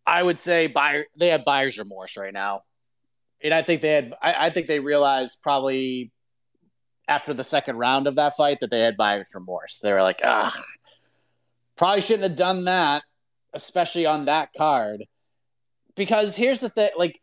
I would say buyer they have buyer's remorse right now, and I think they had. I, I think they realized probably after the second round of that fight that they had buyer's remorse. They were like, ah, probably shouldn't have done that especially on that card. Because here's the thing, like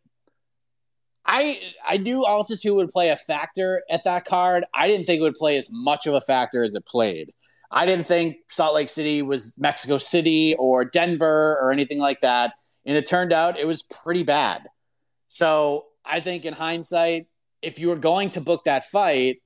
I I knew altitude would play a factor at that card. I didn't think it would play as much of a factor as it played. I didn't think Salt Lake City was Mexico City or Denver or anything like that. And it turned out it was pretty bad. So I think in hindsight, if you were going to book that fight,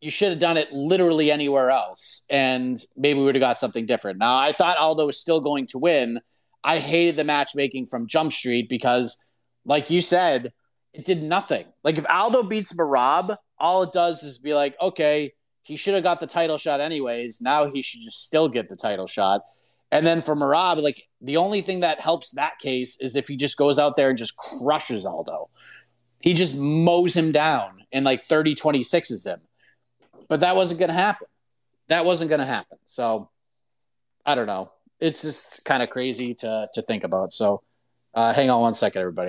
you should have done it literally anywhere else, and maybe we would have got something different. Now, I thought Aldo was still going to win. I hated the matchmaking from Jump Street because, like you said, it did nothing. Like if Aldo beats Merab, all it does is be like, okay, he should have got the title shot anyways. Now he should just still get the title shot. And then for Merab, like the only thing that helps that case is if he just goes out there and just crushes Aldo. He just mows him down and like 30 26s him but that wasn't going to happen. That wasn't going to happen. So I don't know. It's just kind of crazy to to think about. So uh, hang on one second, everybody.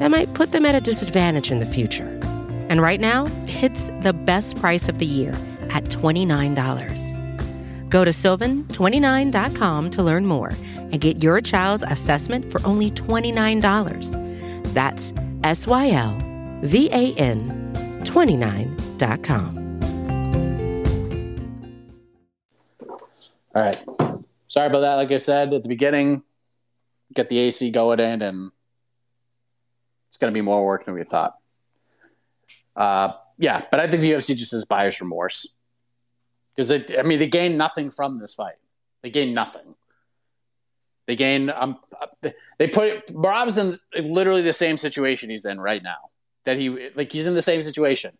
that might put them at a disadvantage in the future. And right now, it's the best price of the year at $29. Go to sylvan29.com to learn more and get your child's assessment for only $29. That's S Y L V A N 29.com. All right. Sorry about that. Like I said at the beginning, get the AC going in and going to be more work than we thought. Uh, yeah, but I think the UFC just has buyer's remorse because I mean they gain nothing from this fight. They gain nothing. They gain um they put Merab's in literally the same situation he's in right now. That he like he's in the same situation.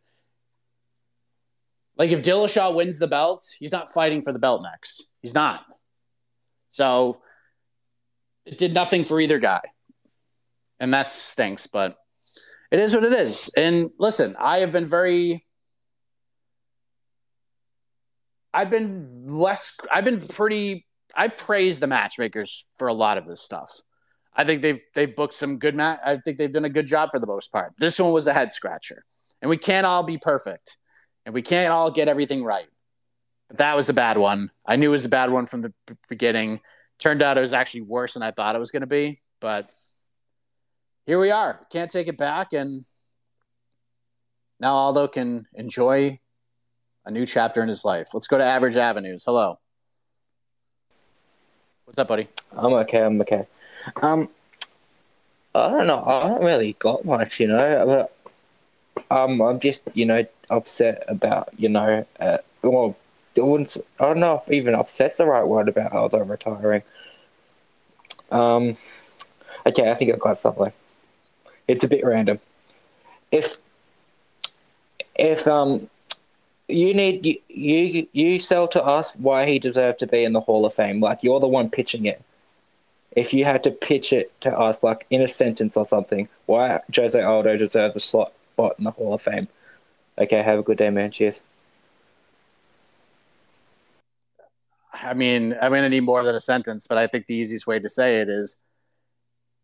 Like if Dillashaw wins the belt, he's not fighting for the belt next. He's not. So it did nothing for either guy and that stinks, but it is what it is. And listen, I have been very I've been less I've been pretty I praise the matchmakers for a lot of this stuff. I think they've they've booked some good match. I think they've done a good job for the most part. This one was a head scratcher. And we can't all be perfect. And we can't all get everything right. But that was a bad one. I knew it was a bad one from the beginning. Turned out it was actually worse than I thought it was going to be. But here we are. Can't take it back. And now Aldo can enjoy a new chapter in his life. Let's go to Average Avenues. Hello. What's up, buddy? I'm okay. I'm okay. Um, I don't know. I don't really got much, you know. Um, I'm just, you know, upset about, you know, uh, well, I don't know if even upset's the right word about Aldo retiring. Um, okay, I think I've got like it's a bit random. If if um you need you, you you sell to us why he deserved to be in the Hall of Fame. Like you're the one pitching it. If you had to pitch it to us, like in a sentence or something, why Jose Aldo deserves a slot spot in the Hall of Fame. Okay, have a good day, man. Cheers. I mean, I'm going to need more than a sentence, but I think the easiest way to say it is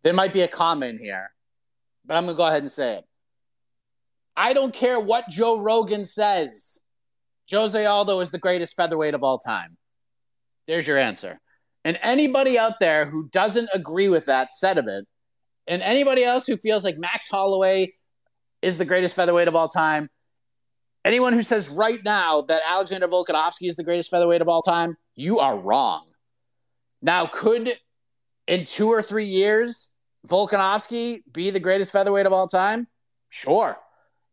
there might be a comma in here, but I'm going to go ahead and say it. I don't care what Joe Rogan says. Jose Aldo is the greatest featherweight of all time. There's your answer. And anybody out there who doesn't agree with that sentiment, and anybody else who feels like Max Holloway is the greatest featherweight of all time, anyone who says right now that Alexander Volkanovski is the greatest featherweight of all time, you are wrong. Now, could in two or three years Volkanovski be the greatest featherweight of all time? Sure.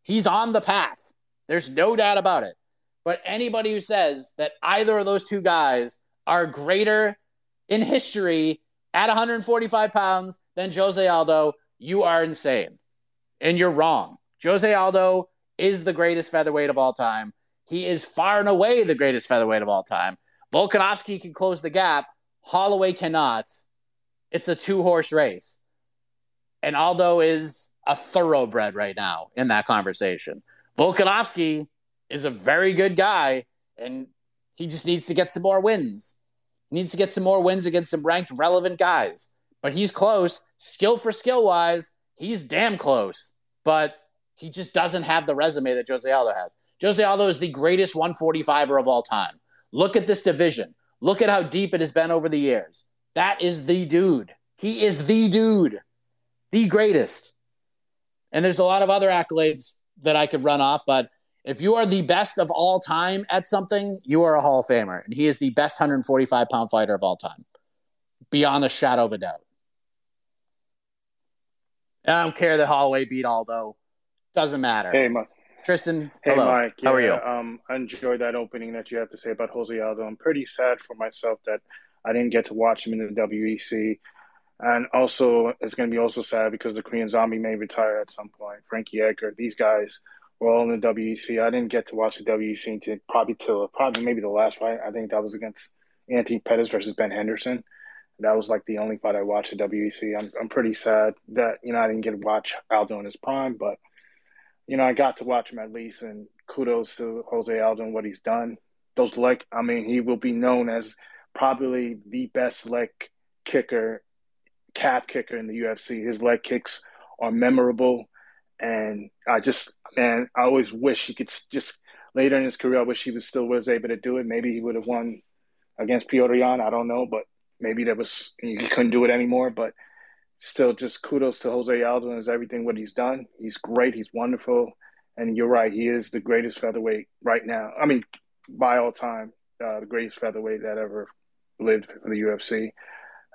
He's on the path. There's no doubt about it. But anybody who says that either of those two guys are greater in history at 145 pounds than Jose Aldo, you are insane. And you're wrong. Jose Aldo is the greatest featherweight of all time. He is far and away the greatest featherweight of all time. Volkanovski can close the gap. Holloway cannot. It's a two horse race. And Aldo is a thoroughbred right now in that conversation. Volkanovski is a very good guy, and he just needs to get some more wins. He needs to get some more wins against some ranked relevant guys. But he's close. Skill for skill wise, he's damn close. But he just doesn't have the resume that Jose Aldo has. Jose Aldo is the greatest 145er of all time. Look at this division. Look at how deep it has been over the years. That is the dude. He is the dude, the greatest. And there's a lot of other accolades that I could run off, but if you are the best of all time at something, you are a Hall of Famer. And he is the best 145 pound fighter of all time, beyond a shadow of a doubt. And I don't care that Holloway beat Aldo. Doesn't matter. Hey, Mike. Tristan. Hey, hello. Mike. How are you? Um, I enjoyed that opening that you have to say about Jose Aldo. I'm pretty sad for myself that I didn't get to watch him in the WEC. And also, it's going to be also sad because the Korean Zombie may retire at some point. Frankie Edgar, these guys were all in the WEC. I didn't get to watch the WEC until probably till probably maybe the last fight. I think that was against Anthony Pettis versus Ben Henderson. That was like the only fight I watched at WEC. I'm I'm pretty sad that you know I didn't get to watch Aldo in his prime, but you know I got to watch him at least. And kudos to Jose Aldo and what he's done. Those leg, I mean, he will be known as probably the best leg kicker, calf kicker in the UFC. His leg kicks are memorable. And I just, man, I always wish he could just later in his career. I wish he was still was able to do it. Maybe he would have won against Petr Yan. I don't know, but maybe that was he couldn't do it anymore. But still, just kudos to Jose Aldo and everything what he's done. He's great. He's wonderful. And you're right. He is the greatest featherweight right now. I mean, by all time, uh, the greatest featherweight that ever lived for the UFC.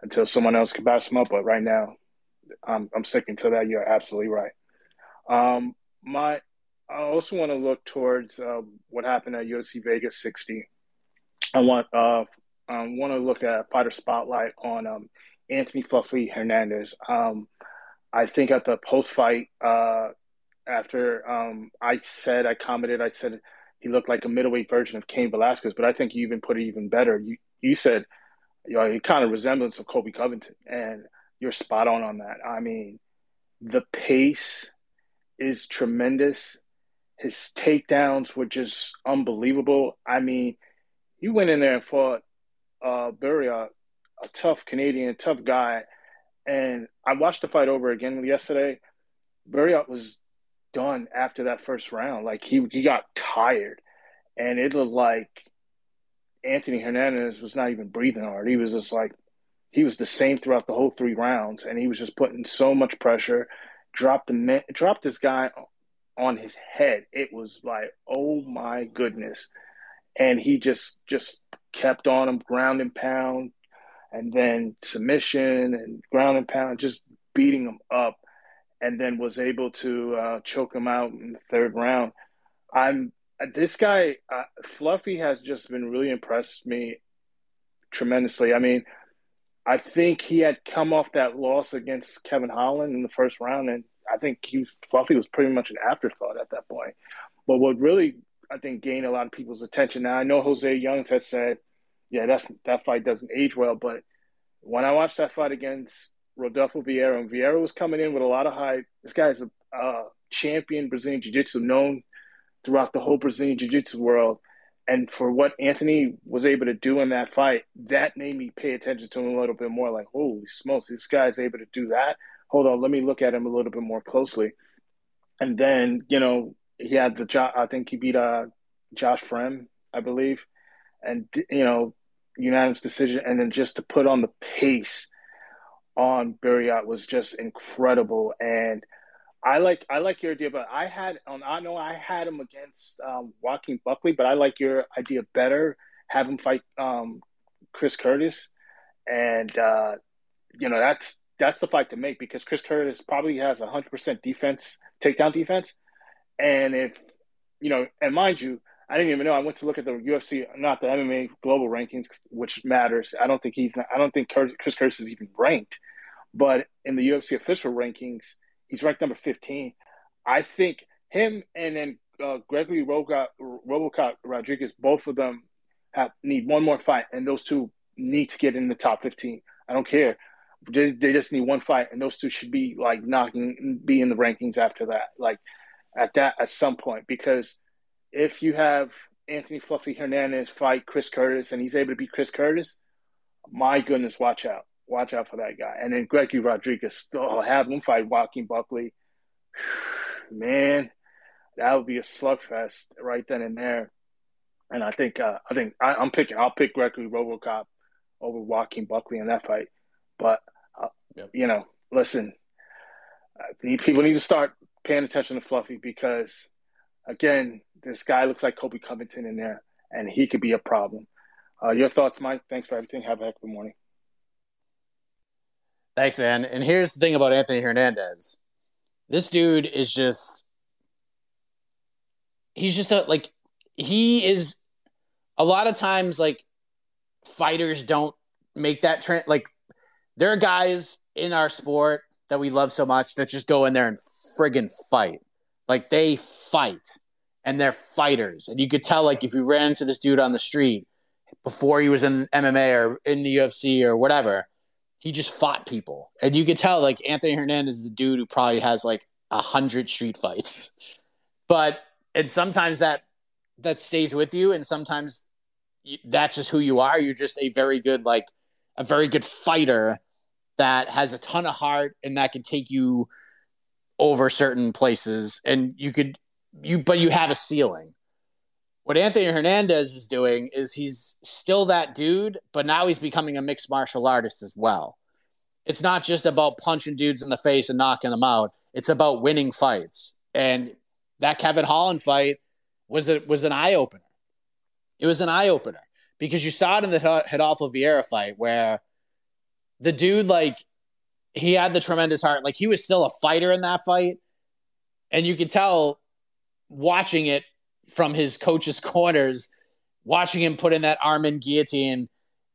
Until someone else can pass him up, but right now, I'm I'm sticking to that. You're absolutely right. Um, my, I also want to look towards uh, what happened at UFC Vegas 60. I want uh, I want to look at fighter spotlight on um, Anthony Fluffy Hernandez. Um, I think at the post fight, uh, after um, I said, I commented, I said he looked like a middleweight version of Cain Velasquez, but I think you even put it even better. You you said, you know, he kind of resemblance of Colby Covington, and you're spot on on that. I mean, the pace is tremendous. His takedowns were just unbelievable. I mean, he went in there and fought uh, Buria, a tough Canadian, tough guy. And I watched the fight over again yesterday. Buria was done after that first round. Like he he got tired, and it looked like Anthony Hernandez was not even breathing hard. He was just like he was the same throughout the whole three rounds, and he was just putting so much pressure. Dropped the man, dropped this guy on his head. It was like, oh my goodness, and he just just kept on him, ground and pound, and then submission and ground and pound, just beating him up, and then was able to uh, choke him out in the third round. I'm this guy, uh, Fluffy, has just been really impressed me tremendously. I mean, I think he had come off that loss against Kevin Holland in the first round, and I think he was, Fluffy was pretty much an afterthought at that point. But what really I think gained a lot of people's attention. Now I know Jose Youngs has said, "Yeah, that's that fight doesn't age well," but when I watched that fight against Rodolfo Vieira, and Vieira was coming in with a lot of hype. This guy is a uh, champion Brazilian Jiu Jitsu, known throughout the whole Brazilian Jiu Jitsu world. And for what Anthony was able to do in that fight, that made me pay attention to him a little bit more. Like, holy smokes, this guy's able to do that. Hold on, let me look at him a little bit more closely. And then, you know, he had the job, I think he beat uh, Josh Fremd, I believe, and you know, unanimous decision. And then just to put on the pace on Buriat was just incredible. And I like I like your idea, but I had on I know I had him against um, Joaquin Buckley, but I like your idea better. Have him fight um, Chris Curtis, and uh, you know that's that's the fight to make because Chris Curtis probably has a hundred percent defense takedown defense, and if you know, and mind you, I didn't even know. I went to look at the UFC, not the MMA global rankings, which matters. I don't think he's not, I don't think Chris Curtis is even ranked, but in the UFC official rankings He's ranked number 15. I think him and then uh, Gregory Robocop Rodrigues, both of them have need one more fight, and those two need to get in the top 15. I don't care. They, they just need one fight, and those two should be like knocking, be in the rankings after that, like at that at some point. Because if you have Anthony Fluffy Hernandez fight Chris Curtis, and he's able to beat Chris Curtis, my goodness, watch out watch out for that guy. And then Gregory Rodrigues, oh, have him fight Joaquin Buckley. Man, that would be a slugfest right then and there. And I think uh, I think I, am picking. I'll pick Gregory RoboCop over Joaquin Buckley in that fight. But uh, yep. you know, listen, uh, people need to start paying attention to Fluffy because, again, this guy looks like Colby Covington in there, and he could be a problem. Uh, your thoughts, Mike? Thanks for everything. Have a heck of a morning. Thanks, man. And here's the thing about Anthony Hernandez. This dude is just he's just a like he is a lot of times like fighters don't make that trend like there are guys in our sport that we love so much that just go in there and friggin' fight. Like they fight and they're fighters. And you could tell like if you ran into this dude on the street before he was in MMA or in the UFC or whatever, he just fought people, and you could tell like Anthony Hernandez is a dude who probably has like a hundred street fights, but and sometimes that that stays with you, and sometimes that's just who you are. You're just a very good like a very good fighter that has a ton of heart and that can take you over certain places, and you could you but you have a ceiling. What Anthony Hernandez is doing is he's still that dude, but now he's becoming a mixed martial artist as well. It's not just about punching dudes in the face and knocking them out. It's about winning fights. And that Kevin Holland fight was a, was an eye opener. It was an eye opener because you saw it in the Rodolfo Vieira fight where the dude like he had the tremendous heart. Like he was still a fighter in that fight, and you could tell watching it from his coach's corners, watching him put in that arm in guillotine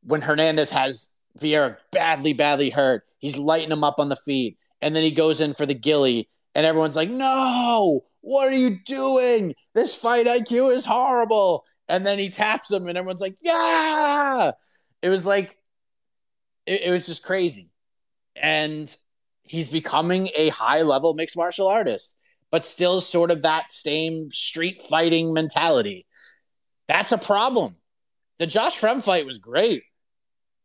when Hernandez has Vieira badly, badly hurt. He's lighting him up on the feet. And then he goes in for the gilly, and everyone's like, no, what are you doing? This fight IQ is horrible. And then he taps him, and everyone's like, yeah. It was like, it, it was just crazy. And he's becoming a high level mixed martial artist but still sort of that same street fighting mentality. That's a problem. The Josh Fremd fight was great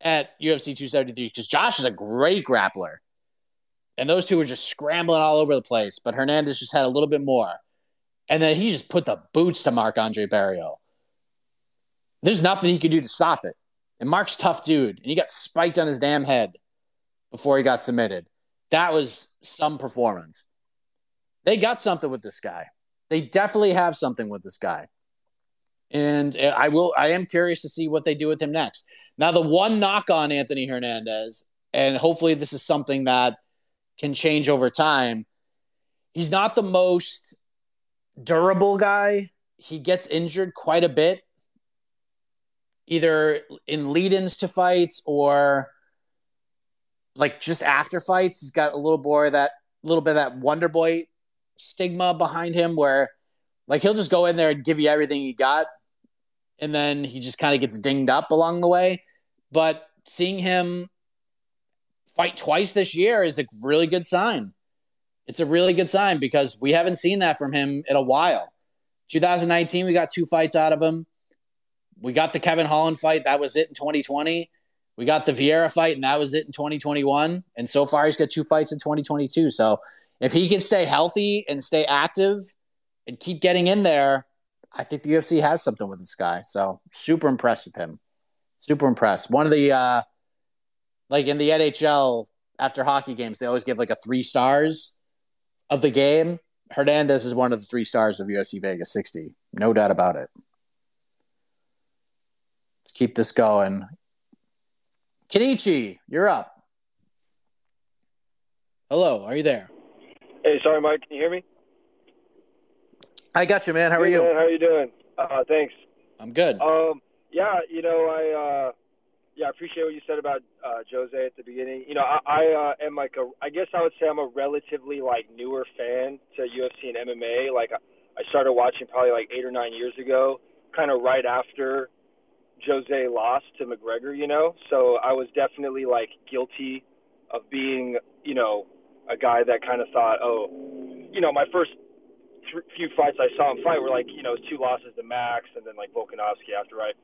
at UFC 273 because Josh is a great grappler. And those two were just scrambling all over the place, but Hernandez just had a little bit more. And then he just put the boots to Marc-André Barriault. There's nothing he could do to stop it. And Mark's tough dude, and he got spiked on his damn head before he got submitted. That was some performance. They got something with this guy. They definitely have something with this guy. And I will I am curious to see what they do with him next. Now the one knock on Anthony Hernandez, and hopefully this is something that can change over time. He's not the most durable guy. He gets injured quite a bit, either in lead ins to fights or like just after fights. He's got a little boy that little bit of that Wonder Boy stigma behind him where like he'll just go in there and give you everything he got and then he just kind of gets dinged up along the way. But seeing him fight twice this year is a really good sign. It's a really good sign because we haven't seen that from him in a while. 2019, we got two fights out of him. We got the Kevin Holland fight. That was it in 2020. We got the Vieira fight, and that was it in 2021. And so far, he's got two fights in 2022. So if he can stay healthy and stay active and keep getting in there, I think the UFC has something with this guy. So super impressed with him. Super impressed. One of the uh like in the NHL after hockey games, they always give like a three stars of the game. Hernandez is one of the three stars of UFC Vegas 60. No doubt about it. Let's keep this going. Kenichi, you're up. Hello, are you there? Hey, sorry, Mike. Can you hear me? I got you, man. How are hey, you? Man, how are you doing? Uh, thanks. I'm good. Um, yeah, you know, I uh, yeah, I appreciate what you said about uh, Jose at the beginning. You know, I, I uh, am like a, I guess I would say I'm a relatively like newer fan to UFC and MMA. Like I started watching probably like eight or nine years ago, kind of right after Jose lost to McGregor. You know, so I was definitely like guilty of being, you know, a guy that kind of thought, oh, you know, my first th- few fights I saw him fight were like, you know, two losses to Max and then like Volkanovski after, right?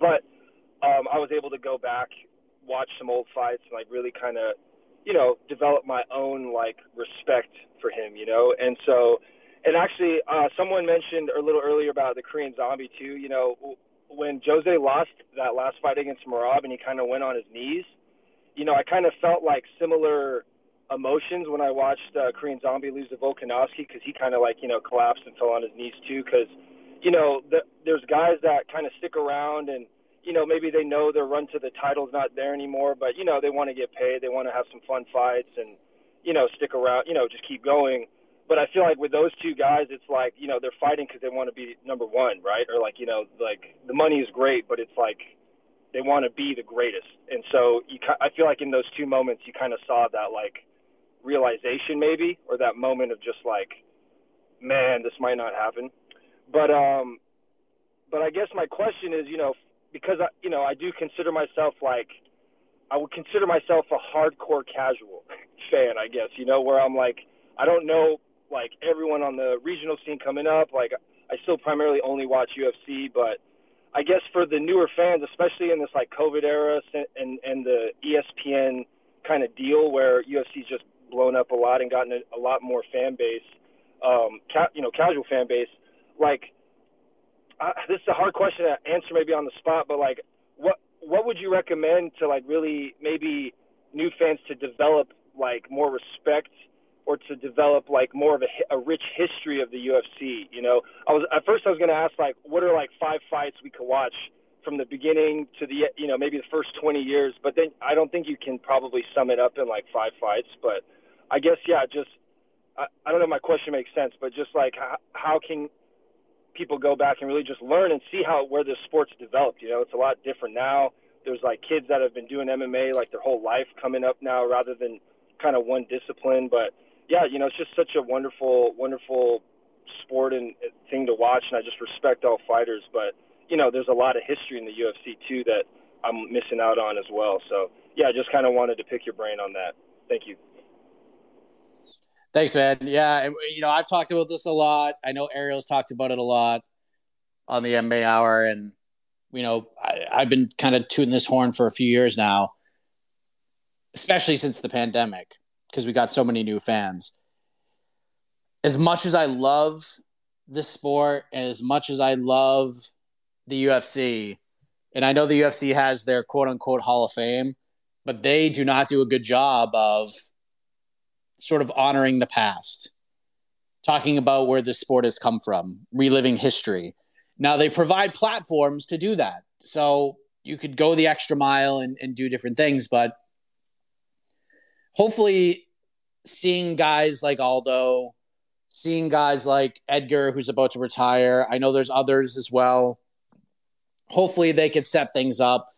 But um, I was able to go back, watch some old fights, and like really kind of, you know, develop my own like respect for him, you know. And so, and actually, uh, someone mentioned a little earlier about the Korean Zombie too. You know, when Jose lost that last fight against Merab and he kind of went on his knees, you know, I kind of felt like similar emotions when I watched uh, Korean Zombie lose to Volkanovski because he kind of like you know collapsed and fell on his knees too. Because you know the, there's guys that kind of stick around and you know maybe they know their run to the title's not there anymore, but you know they want to get paid, they want to have some fun fights and you know stick around, you know just keep going. But I feel like with those two guys, it's like you know they're fighting because they want to be number one, right? Or like you know like the money is great, but it's like they want to be the greatest. And so you, I feel like in those two moments, you kind of saw that like realization maybe or that moment of just like man this might not happen. But um but i guess my question is you know because i you know i do consider myself like i would consider myself a hardcore casual fan i guess you know where i'm like i don't know like everyone on the regional scene coming up like i still primarily only watch ufc but i guess for the newer fans especially in this like covid era and and the espn kind of deal where ufc just blown up a lot and gotten a, a lot more fan base, um, ca- you know, casual fan base. Like, uh, this is a hard question to answer maybe on the spot, but like, what what would you recommend to like really maybe new fans to develop like more respect or to develop like more of a, a rich history of the UFC? You know, I was at first I was going to ask like, what are like five fights we could watch from the beginning to the you know maybe the first 20 years but then i don't think you can probably sum it up in like five fights but I guess yeah, just I, I don't know if my question makes sense, but just like how, how can people go back and really just learn and see how where the sport's developed? You know, it's a lot different now. There's like kids that have been doing MMA like their whole life coming up now, rather than kind of one discipline. But yeah, you know, it's just such a wonderful, wonderful sport and uh, thing to watch, and I just respect all fighters. But you know, there's a lot of history in the UFC too that I'm missing out on as well. So yeah, I just kind of wanted to pick your brain on that. Thank you. Thanks, man. Yeah, and, you know, I've talked about this a lot. I know Ariel's talked about it a lot on the MMA Hour, and you know, I, I've been kind of tooting this horn for a few years now, especially since the pandemic, because we got so many new fans. As much as I love this sport, and as much as I love the UFC, And I know the UFC has their quote unquote Hall of Fame, but they do not do a good job of sort of honoring the past, talking about where this sport has come from, reliving history. Now they provide platforms to do that. So you could go the extra mile and, and do different things, but hopefully seeing guys like Aldo, seeing guys like Edgar, who's about to retire. I know there's others as well. Hopefully they can set things up,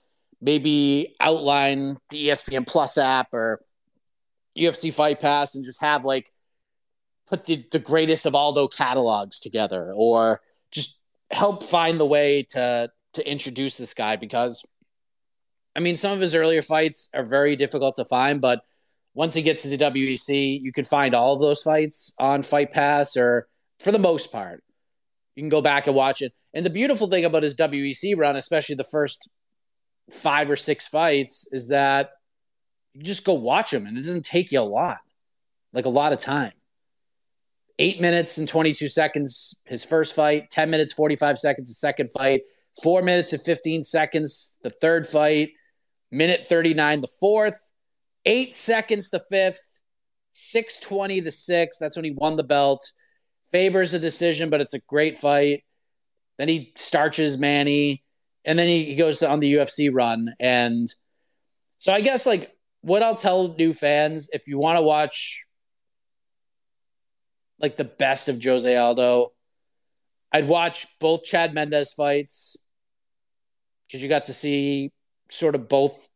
maybe outline the ESPN Plus app or UFC Fight Pass and just have like put the, the greatest of Aldo catalogs together or just help find the way to to introduce this guy because I mean some of his earlier fights are very difficult to find, but once he gets to the WEC, you can find all of those fights on Fight Pass or for the most part. You can go back and watch it. And the beautiful thing about his WEC run, especially the first five or six fights, is that you just go watch them and it doesn't take you a lot, like a lot of time. Eight minutes and 22 seconds, his first fight, 10 minutes, 45 seconds, the second fight, four minutes and 15 seconds, the third fight, minute 39, the fourth, eight seconds, the fifth, 620, the sixth. That's when he won the belt. Favors a decision, but it's a great fight. Then he starches Manny, and then he, he goes on the UFC run. And so I guess like what I'll tell new fans if you want to watch like the best of Jose Aldo, I'd watch both Chad Mendes fights because you got to see sort of both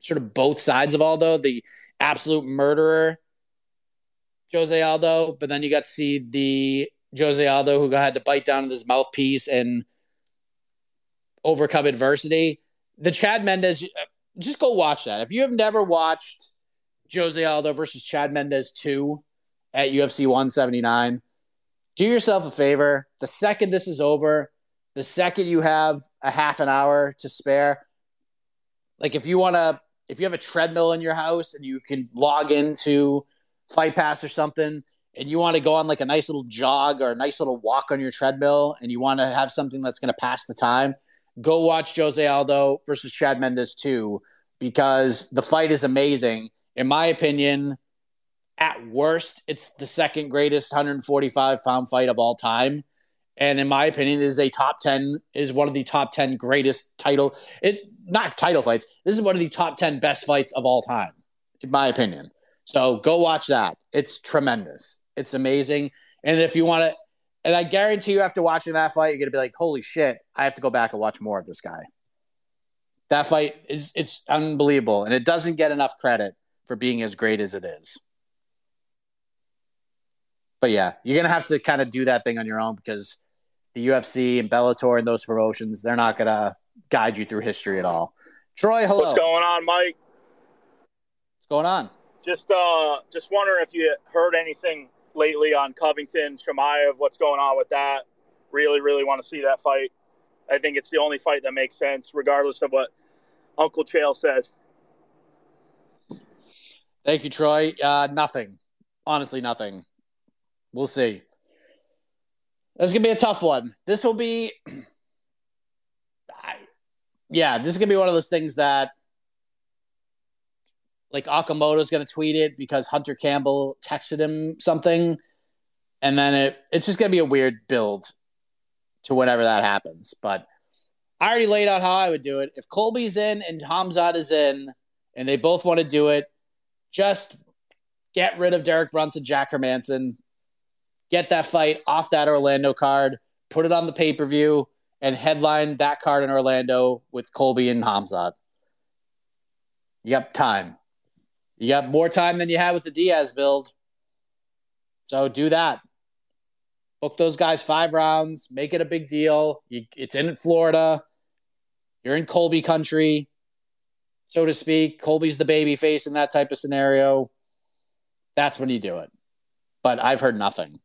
sort of both sides of Aldo, the absolute murderer Jose Aldo, but then you got to see the Jose Aldo who had to bite down his mouthpiece and overcome adversity. The Chad Mendes just go watch that. If you have never watched Jose Aldo versus Chad Mendes 2 at UFC 179, do yourself a favor. The second this is over, the second you have a half an hour to spare, like if you want to, if you have a treadmill in your house and you can log into Fight Pass or something, and you want to go on like a nice little jog or a nice little walk on your treadmill, and you want to have something that's going to pass the time, go watch Jose Aldo versus Chad Mendes 2 because the fight is amazing. In my opinion, at worst, it's the second greatest 145 pound fight of all time. And in my opinion, is a top 10, is one of the top 10 greatest title, it not title fights. This is one of the top 10 best fights of all time, in my opinion. So go watch that. It's tremendous. It's amazing. And if you want to, and I guarantee you, after watching that fight, you're gonna be like, "Holy shit! I have to go back and watch more of this guy." That fight is it's unbelievable, and it doesn't get enough credit for being as great as it is. But yeah, you're gonna have to kind of do that thing on your own because the UFC and Bellator and those promotions, they're not gonna guide you through history at all. Troy, hello. What's going on, Mike? What's going on? Just uh just wondering if you heard anything lately on Covington, Chimaev, what's going on with that. Really, really want to see that fight. I think it's the only fight that makes sense, regardless of what Uncle Chael says. Thank you, Troy. Uh, nothing. Honestly, nothing. We'll see. This is gonna be a tough one. This will be, yeah, this is gonna be one of those things that, like Okamoto's gonna tweet it because Hunter Campbell texted him something, and then it it's just gonna be a weird build to whenever that happens. But I already laid out how I would do it. If Colby's in and Khamzat is in, and they both want to do it, just get rid of Derek Brunson, Jack Hermansson, get that fight off that Orlando card, put it on the pay per view, and headline that card in Orlando with Colby and Khamzat. You got time. You got more time than you had with the Diaz build. So do that. Book those guys five rounds, make it a big deal. You, it's in Florida. You're in Colby country, so to speak. Colby's the baby face in that type of scenario. That's when you do it. But I've heard nothing.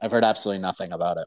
I've heard absolutely nothing about it.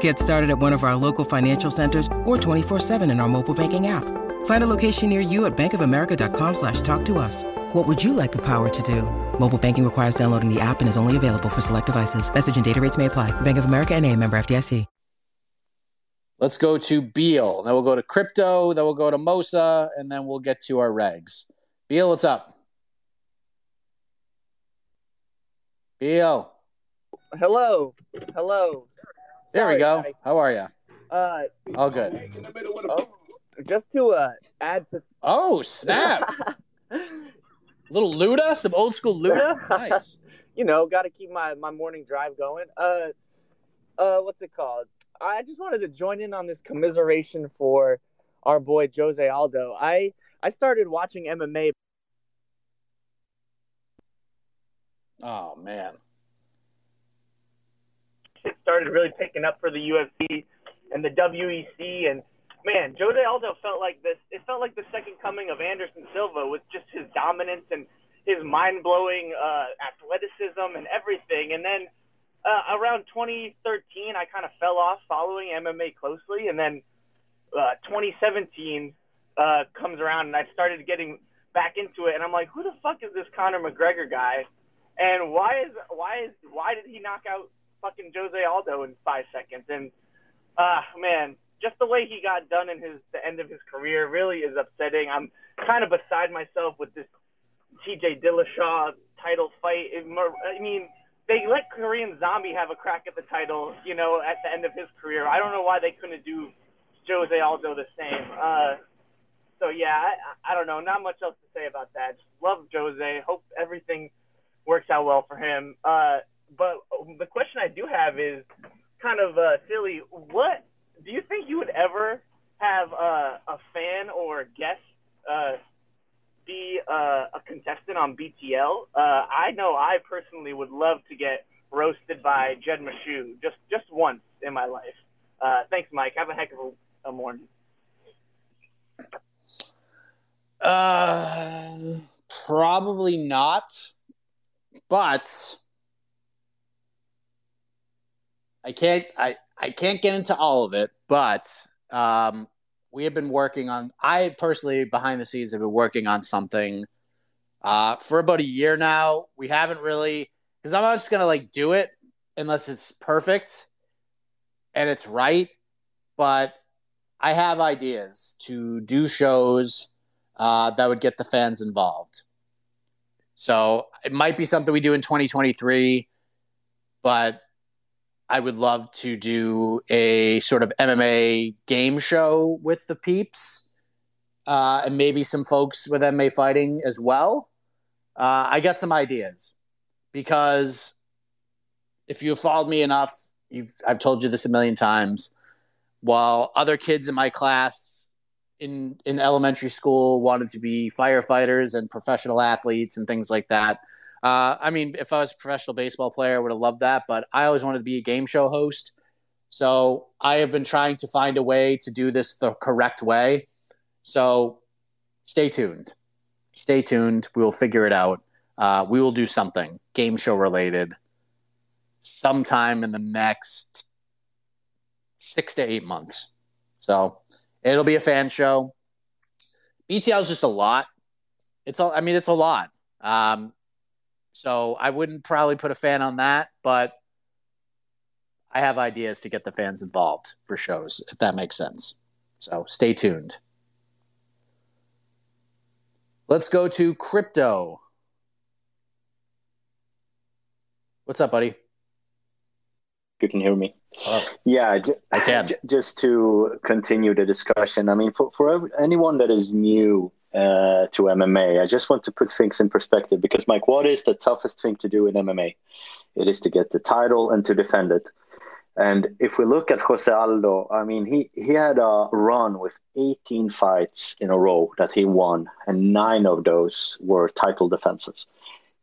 Get started at one of our local financial centers or 24-7 in our mobile banking app. Find a location near you at bankofamerica.com slash talk to us. What would you like the power to do? Mobile banking requires downloading the app and is only available for select devices. Message and data rates may apply. Bank of America and a member FDIC. Let's go to Beal. Then we'll go to crypto. Then we'll go to Mosa, and then we'll get to our regs. Beal, what's up? Beal. Hello. Hello. There Sorry, we go. I- How are you? Uh, All good. oh, just to uh, add to. Oh, snap. Little Luda, some old school Luda. Nice. you know, got to keep my, my morning drive going. Uh, uh, what's it called? I just wanted to join in on this commiseration for our boy Jose Aldo. I I started watching MMA. Oh man. Started really picking up for the UFC and the WEC, and man, Jose Aldo felt like this. It felt like the second coming of Anderson Silva with just his dominance and his mind blowing uh, athleticism and everything. And then uh, around 2013, I kind of fell off following MMA closely, and then uh, 2017 uh, comes around, and I started getting back into it, and I'm like, who the fuck is this Conor McGregor guy? And why is why is why did he knock out fucking Jose Aldo in five seconds? And uh man, just the way he got done in his the end of his career really is upsetting. I'm kind of beside myself with this TJ Dillashaw title fight. It, I mean, they let Korean Zombie have a crack at the title, you know, at the end of his career. I don't know why they couldn't do Jose Aldo the same. Uh, so yeah, I, I don't know. Not much else to say about that. Just love Jose. Hope everything works out well for him. Uh, but the question I do have is kind of uh, silly. What do you think you would ever have uh, a fan or guest uh, be uh, a contestant on BTL? Uh, I know I personally would love to get roasted by Jed Meshew just just once in my life. Uh, thanks, Mike. Have a heck of a, a morning. Uh, probably not. But I can't. I I can't get into all of it. But um, we have been working on. I personally, behind the scenes, have been working on something uh, for about a year now. We haven't really because I'm not just gonna like do it unless it's perfect and it's right. But I have ideas to do shows uh, that would get the fans involved. So it might be something we do in 2023, but I would love to do a sort of MMA game show with the peeps uh, and maybe some folks with MMA fighting as well. Uh, I got some ideas because if you've followed me enough, you've, I've told you this a million times. While other kids in my class in in elementary school wanted to be firefighters and professional athletes and things like that. Uh, I mean, if I was a professional baseball player, I would have loved that, but I always wanted to be a game show host. So I have been trying to find a way to do this the correct way. So stay tuned. Stay tuned. We will figure it out. Uh, we will do something game show related sometime in the next six to eight months. So it'll be a fan show. BTL is just a lot. It's all, I mean, it's a lot. Um, so I wouldn't probably put a fan on that, but I have ideas to get the fans involved for shows, if that makes sense. So stay tuned. Let's go to crypto. What's up, buddy? You can hear me. Oh. Yeah, j- I can. J- just to continue the discussion, I mean, for, for anyone that is new uh, to MMA, I just want to put things in perspective because, Mike, what is the toughest thing to do in MMA? It is to get the title and to defend it. And if we look at Jose Aldo, I mean, he, he had a run with 18 fights in a row that he won, and nine of those were title defenses,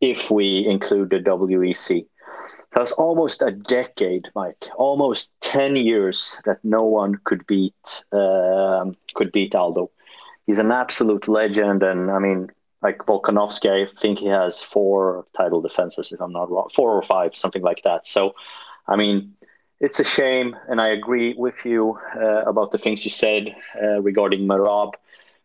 if we include the WEC. That's almost a decade, Mike. Almost ten years that no one could beat um, could beat Aldo. He's an absolute legend, and I mean, like Volkanovski, I think he has four title defenses, if I'm not wrong, four or five, something like that. So, I mean, it's a shame, and I agree with you uh, about the things you said uh, regarding Merab.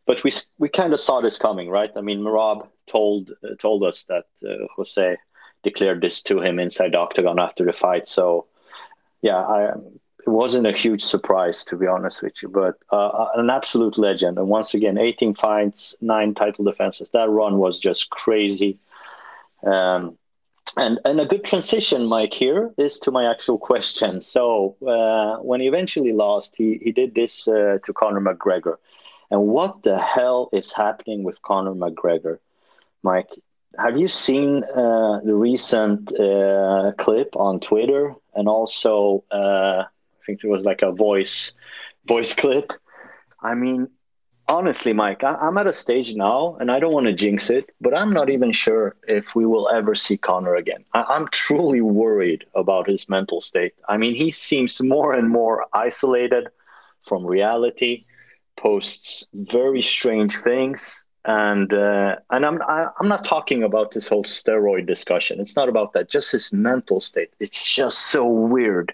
But we we kind of saw this coming, right? I mean, Merab told uh, told us that uh, Jose declared this to him inside the octagon after the fight. So, yeah, I, it wasn't a huge surprise to be honest with you, but uh, an absolute legend. And once again, 18 fights, nine title defenses. That run was just crazy. Um, and and a good transition, Mike, here is to my actual question. So uh, when he eventually lost, he he did this uh, to Conor McGregor. And what the hell is happening with Conor McGregor, Mike? have you seen uh, the recent uh, clip on Twitter and also uh, think it was like a voice voice clip. I mean, honestly, Mike, I, am at a stage now, and I don't want to jinx it, but I'm not even sure if we will ever see Conor again. I, I'm truly worried about his mental state. I mean, he seems more and more isolated from reality, posts very strange things and uh, and I'm I, am i am not talking about this whole steroid discussion. It's not about that. Just his mental state. It's just so weird.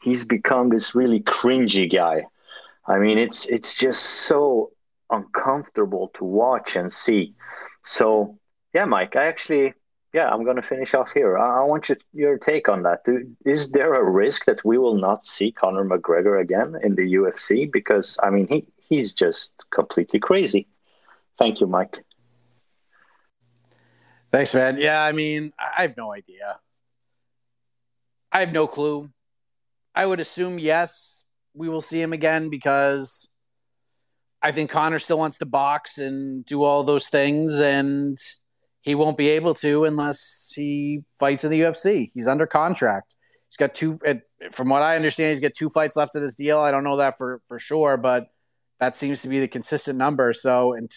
He's become this really cringy guy. I mean, it's it's just so uncomfortable to watch and see. So yeah, Mike, I actually yeah, I'm going to finish off here. I, I want you, your take on that. Do, is there a risk that we will not see Conor McGregor again in the UFC? Because I mean, he he's just completely crazy. Thank you, Mike. Thanks, man. Yeah, I mean, I have no idea. I have no clue. I would assume yes, we will see him again because I think Conor still wants to box and do all those things, and he won't be able to unless he fights in the UFC. He's under contract. He's got two. From what I understand, he's got two fights left in his deal. I don't know that for for sure, but that seems to be the consistent number. So, and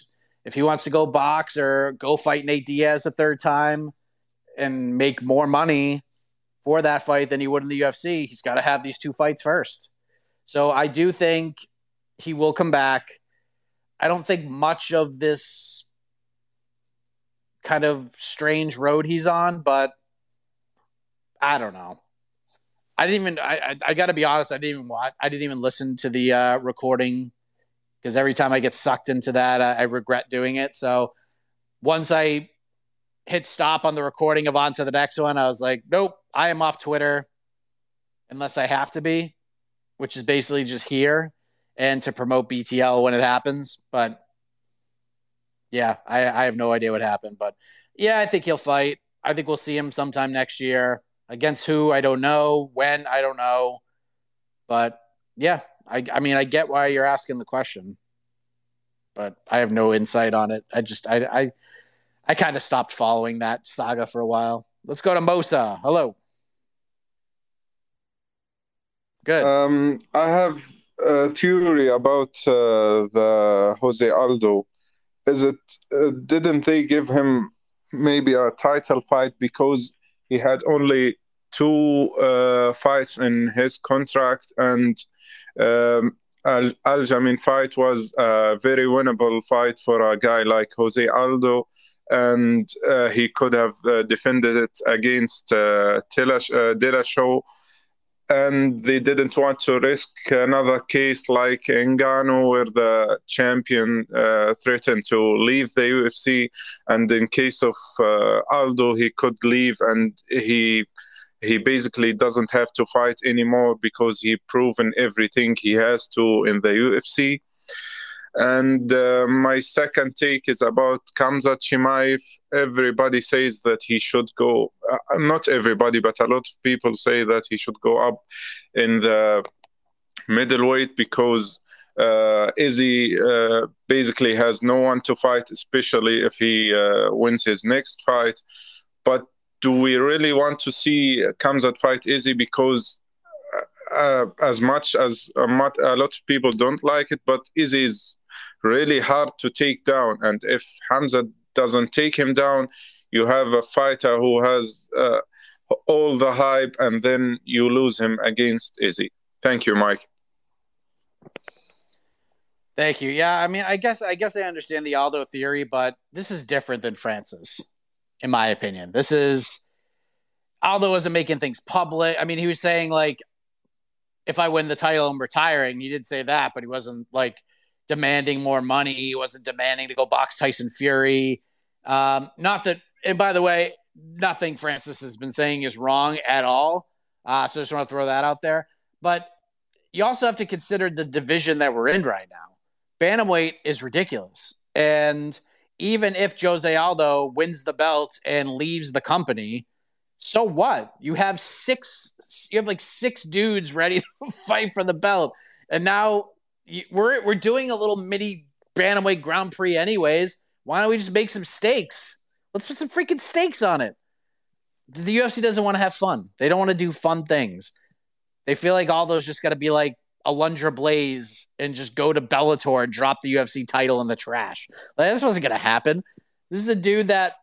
if he wants to go box or go fight Nate Diaz a third time and make more money for that fight than he would in the UFC, he's got to have these two fights first. So I do think he will come back. I don't think much of this kind of strange road he's on, but I don't know. I didn't even. I I, I got to be honest. I didn't even watch. I didn't even listen to the uh, recording because every time I get sucked into that, I, I, regret doing it. So once I hit stop on the recording of on to the next one, I was like, nope, I am off Twitter unless I have to be, which is basically just here and to promote BTL when it happens. But yeah, I, I have no idea what happened. But yeah, I think he'll fight. I think we'll see him sometime next year. Against who, I don't know. When, I don't know. But yeah, I, I mean, I get why you're asking the question, but I have no insight on it. I just, I, I, I kind of stopped following that saga for a while. Let's go to Mosa. Hello. Good. Um, I have a theory about uh, the Jose Aldo. Is it uh, didn't they give him maybe a title fight because he had only two uh, fights in his contract and um, Al Aljamain fight was a very winnable fight for a guy like Jose Aldo, and uh, he could have uh, defended it against uh, Dillashaw, uh, and they didn't want to risk another case like Ngannou, where the champion uh, threatened to leave the UFC, and in case of uh, Aldo, he could leave, and he he basically doesn't have to fight anymore because he proven everything he has to in the UFC. And uh, my second take is about Khamzat Chimaev. Everybody says that he should go, uh, not everybody, but a lot of people say that he should go up in the middleweight because uh, Izzy uh, basically has no one to fight, especially if he uh, wins his next fight. But do we really want to see Khamzat fight Izzy? Because uh, as much as a, lot of people don't like it, but Izzy is really hard to take down. And if Hamza doesn't take him down, you have a fighter who has uh, all the hype, and then you lose him against Izzy. Thank you, Mike. Thank you. Yeah, I mean, I guess I guess I understand the Aldo theory, but this is different than Francis, in my opinion. This is Aldo wasn't making things public. I mean, he was saying like, if I win the title, I'm retiring. He did say that, but he wasn't like demanding more money. He wasn't demanding to go box Tyson Fury. Um, not that, and by the way, nothing Francis has been saying is wrong at all. Uh, so I just want to throw that out there. But you also have to consider the division that we're in right now. Bantamweight is ridiculous. And even if Jose Aldo wins the belt and leaves the company, so what? You have six, you have like six dudes ready to fight for the belt. And now we're we're doing a little mini bantamweight Grand Prix anyways. Why don't we just make some stakes? Let's put some freaking stakes on it. The UFC doesn't want to have fun. They don't want to do fun things. They feel like all those just got to be like Alundra Blayze and just go to Bellator and drop the UFC title in the trash. Like, this wasn't going to happen. This is a dude that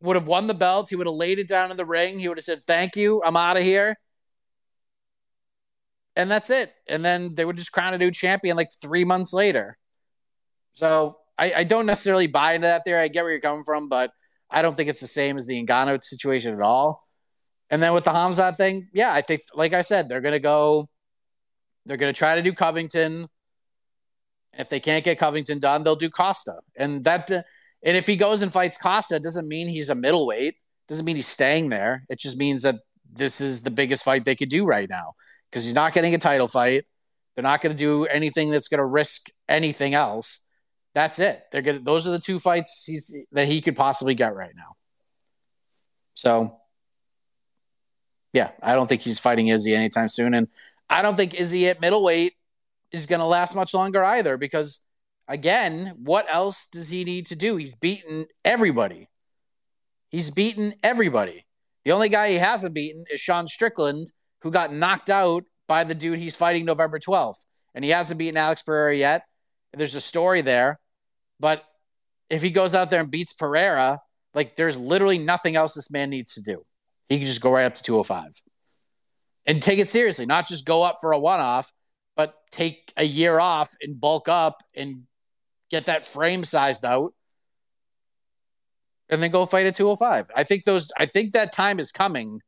would have won the belt. He would have laid it down in the ring. He would have said, "Thank you, I'm out of here." And that's it. And then they would just crown a new champion like three months later. So I, I, don't necessarily buy into that theory. I get where you're coming from, but I don't think it's the same as the Ngannou situation at all. And then with the Khamzat thing, yeah, I think, like I said, they're gonna go. They're gonna try to do Covington. If they can't get Covington done, they'll do Costa, and that. And if he goes and fights Costa, it doesn't mean he's a middleweight. Doesn't mean he's staying there. It just means that this is the biggest fight they could do right now because he's not getting a title fight. They're not going to do anything that's going to risk anything else. That's it. They're going those are the two fights he's that he could possibly get right now. So, yeah, I don't think he's fighting Izzy anytime soon, and I don't think Izzy at middleweight is going to last much longer either. Because again, what else does he need to do? He's beaten everybody. He's beaten everybody. The only guy he hasn't beaten is Sean Strickland, who got knocked out by the dude he's fighting November 12th. And he hasn't beaten Alex Pereira yet. There's a story there. But if he goes out there and beats Pereira, like there's literally nothing else this man needs to do. He can just go right up to 205 and take it seriously, not just go up for a one off, but take a year off and bulk up and get that frame sized out and then go fight at 205. I think those I think that time is coming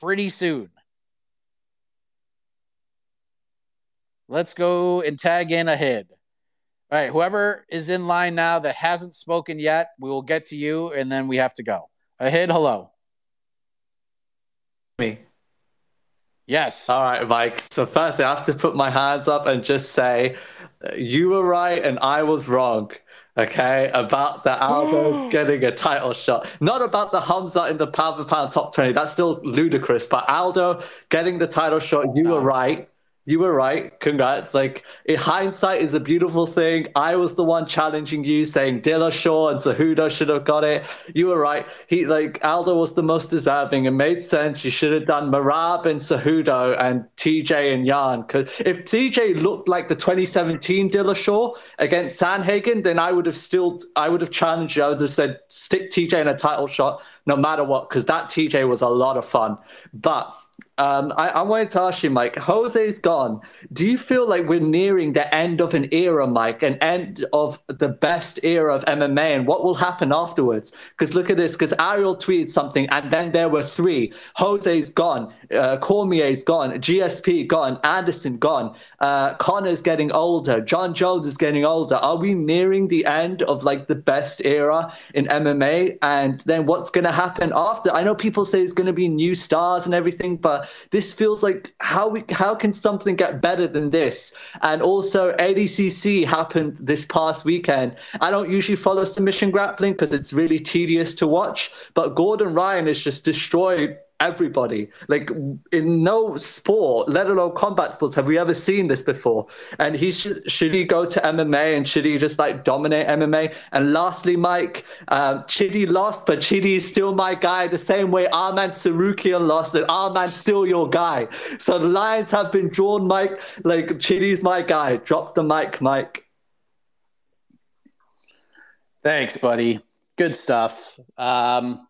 pretty soon. Let's go and tag in ahead. All right, whoever is in line now that hasn't spoken yet, we will get to you and then we have to go. Ahead, hello. Me. Yes. All right, Mike. So, firstly, I have to put my hands up and just say you were right and I was wrong. Okay, about the Aldo getting a title shot. Not about the Hamza in the pound for pound top 20. That's still ludicrous. But Aldo getting the title shot, you were right. You were right. Congrats. Like, in hindsight is a beautiful thing. I was the one challenging you, saying Dillashaw and Cejudo should have got it. You were right. He like Aldo was the most deserving. It made sense. You should have done Merab and Cejudo and TJ and Yan. Because if TJ looked like the 2017 Dillashaw against Sandhagen, then I would have still I would have challenged you. I would have said stick TJ in a title shot no matter what, because that TJ was a lot of fun. But um, I, I wanted to ask you, Mike. Jose's gone. Do you feel like we're nearing the end of an era, Mike, an end of the best era of MMA, and what will happen afterwards? Because look at this. Because Ariel tweeted something, and then there were three. Jose's gone. Uh, Cormier's gone. GSP gone. Anderson gone. Uh, Conor's getting older. Jon Jones is getting older. Are we nearing the end of like the best era in MMA? And then what's going to happen after? I know people say it's going to be new stars and everything, but this feels like how we how can something get better than this? And also ADCC happened this past weekend. I don't usually follow submission grappling because it's really tedious to watch, but Gordon Ryan has just destroyed everybody. Like in no sport, let alone combat sports, have we ever seen this before? And he should should he go to MMA and should he just like dominate MMA? And lastly, Mike, um, Chidi lost, but Chidi is still my guy. The same way Arman Tsarukyan lost, and Arman's still your guy. So the lines have been drawn, Mike. Like Chidi's my guy. Drop the mic, Mike. Thanks, buddy. Good stuff. Um,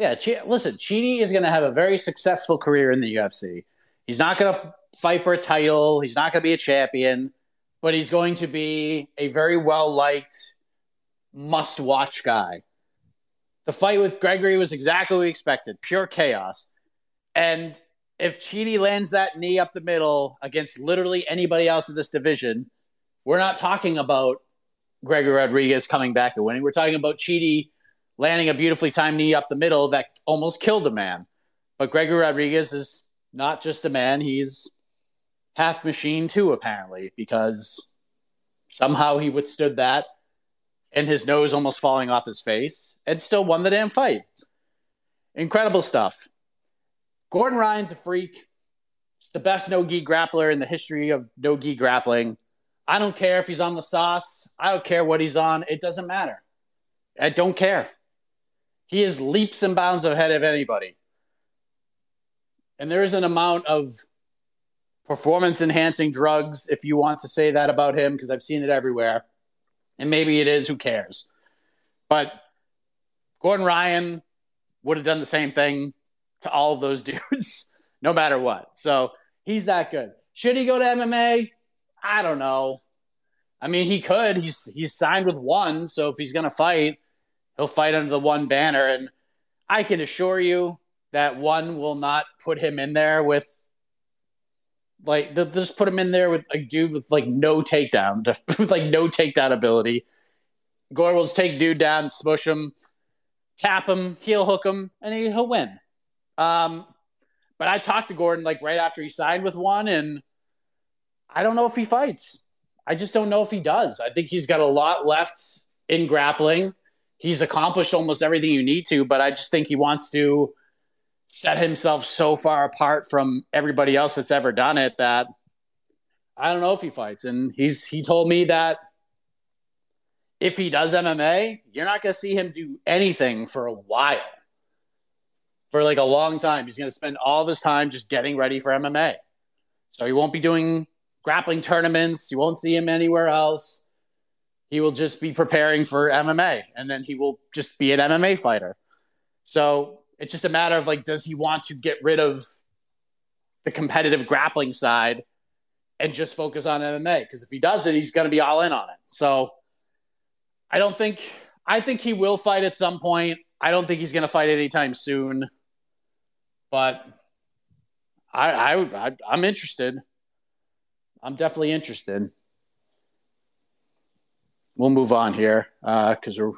yeah, listen, Chidi is going to have a very successful career in the UFC. He's not going to f- fight for a title. He's not going to be a champion, but he's going to be a very well liked, must watch guy. The fight with Gregory was exactly what we expected pure chaos. And if Chidi lands that knee up the middle against literally anybody else in this division, we're not talking about Gregory Rodrigues coming back and winning. We're talking about Chidi landing a beautifully timed knee up the middle that almost killed a man. But Gregory Rodrigues is not just a man, he's half machine too, apparently, because somehow he withstood that and his nose almost falling off his face and still won the damn fight. Incredible stuff. Gordon Ryan's a freak. He's the best no gi grappler in the history of no gi grappling. I don't care if he's on the sauce. I don't care what he's on. It doesn't matter. I don't care. He is leaps and bounds ahead of anybody. And there is an amount of performance enhancing drugs, if you want to say that about him, because I've seen it everywhere. And maybe it is, who cares? But Gordon Ryan would have done the same thing to all of those dudes, no matter what. So he's that good. Should he go to MMA? I don't know. I mean, he could. He's he's signed with one, so if he's gonna fight, he'll fight under the one banner. And I can assure you that one will not put him in there with like they'll just put him in there with a dude with like no takedown, with like no takedown ability. Gordon will just take dude down, smush him, tap him, heel hook him, and he, he'll win. Um, but I talked to Gordon like right after he signed with one, and I don't know if he fights. I just don't know if he does. I think he's got a lot left in grappling he's accomplished almost everything you need to, but I just think he wants to set himself so far apart from everybody else that's ever done it that I don't know if he fights. And he's he told me that if he does MMA, you're not going to see him do anything for a while. For like a long time. He's going to spend all of his time just getting ready for MMA. So he won't be doing grappling tournaments. You won't see him anywhere else he will just be preparing for MMA and then he will just be an MMA fighter. So it's just a matter of like, does he want to get rid of the competitive grappling side and just focus on MMA? Because if he does it, he's going to be all in on it. So I don't think, I think he will fight at some point. I don't think he's going to fight anytime soon, but I, I, I I'm interested. I'm definitely interested we'll move on here because uh, we're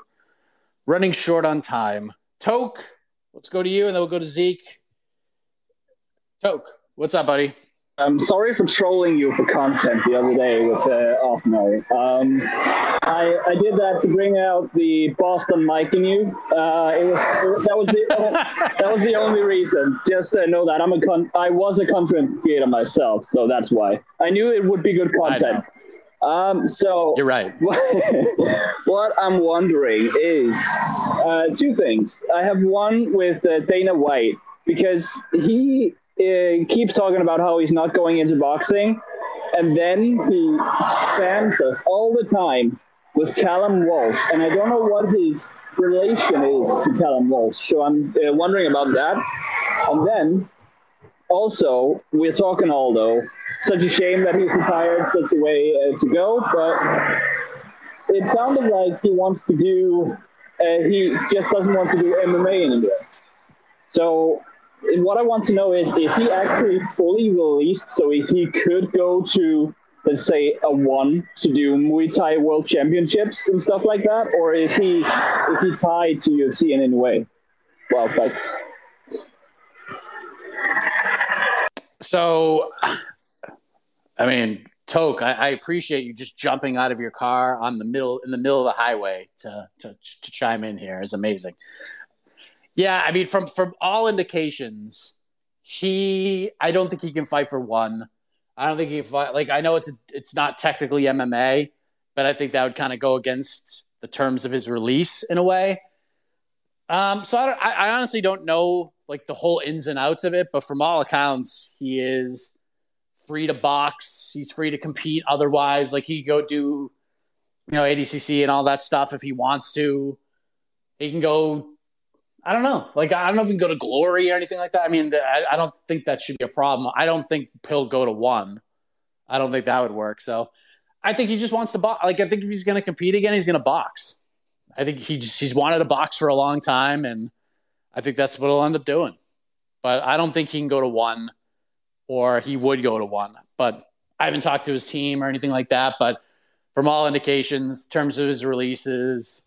running short on time. Toke, let's go to you, and then we'll go to Zeke. Toke, what's up, buddy? I'm sorry for trolling you for content the other day with uh, Offno. Um, I, I did that to bring out the Boston Mike in you. Uh, it was, it, that was the that was the only reason. Just to know that I'm a con- I was a content creator myself, so that's why I knew it would be good content. Um, so you're right. what I'm wondering is uh, two things. I have one with uh, Dana White because he uh, keeps talking about how he's not going into boxing, and then he spams us all the time with Callum Walsh, and I don't know what his relation is to Callum Walsh. So I'm uh, wondering about that, and then also we're talking Aldo such a shame that he's retired, such a way uh, to go. But it sounded like he wants to do, uh, he just doesn't want to do MMA anymore. So what I want to know is, is he actually fully released so he could go to, let's say, a one to do Muay Thai World Championships and stuff like that, or is he is he tied to UFC in any way? Well, thanks. So, I mean, Toke, I, I, appreciate you just jumping out of your car on the middle in the middle of the highway to to, to chime in here is amazing. Yeah, I mean, from from all indications, he I don't think he can fight for one. I don't think he can fight. Like I know it's it's not technically MMA, but I think that would kind of go against the terms of his release in a way. Um, so I, I honestly don't know like the whole ins and outs of it, but from all accounts, he is free to box. He's free to compete. Otherwise, like he go do, you know, ADCC and all that stuff if he wants to. He can go. I don't know. Like I don't know if he can go to Glory or anything like that. I mean, I, I don't think that should be a problem. I don't think he'll go to one. I don't think that would work. So I think he just wants to box. Like I think if he's going to compete again, he's going to box. I think he just he's wanted to box for a long time, and I think that's what he'll end up doing. But I don't think he can go to one or he would go to one. But I haven't talked to his team or anything like that. But from all indications, terms of his releases,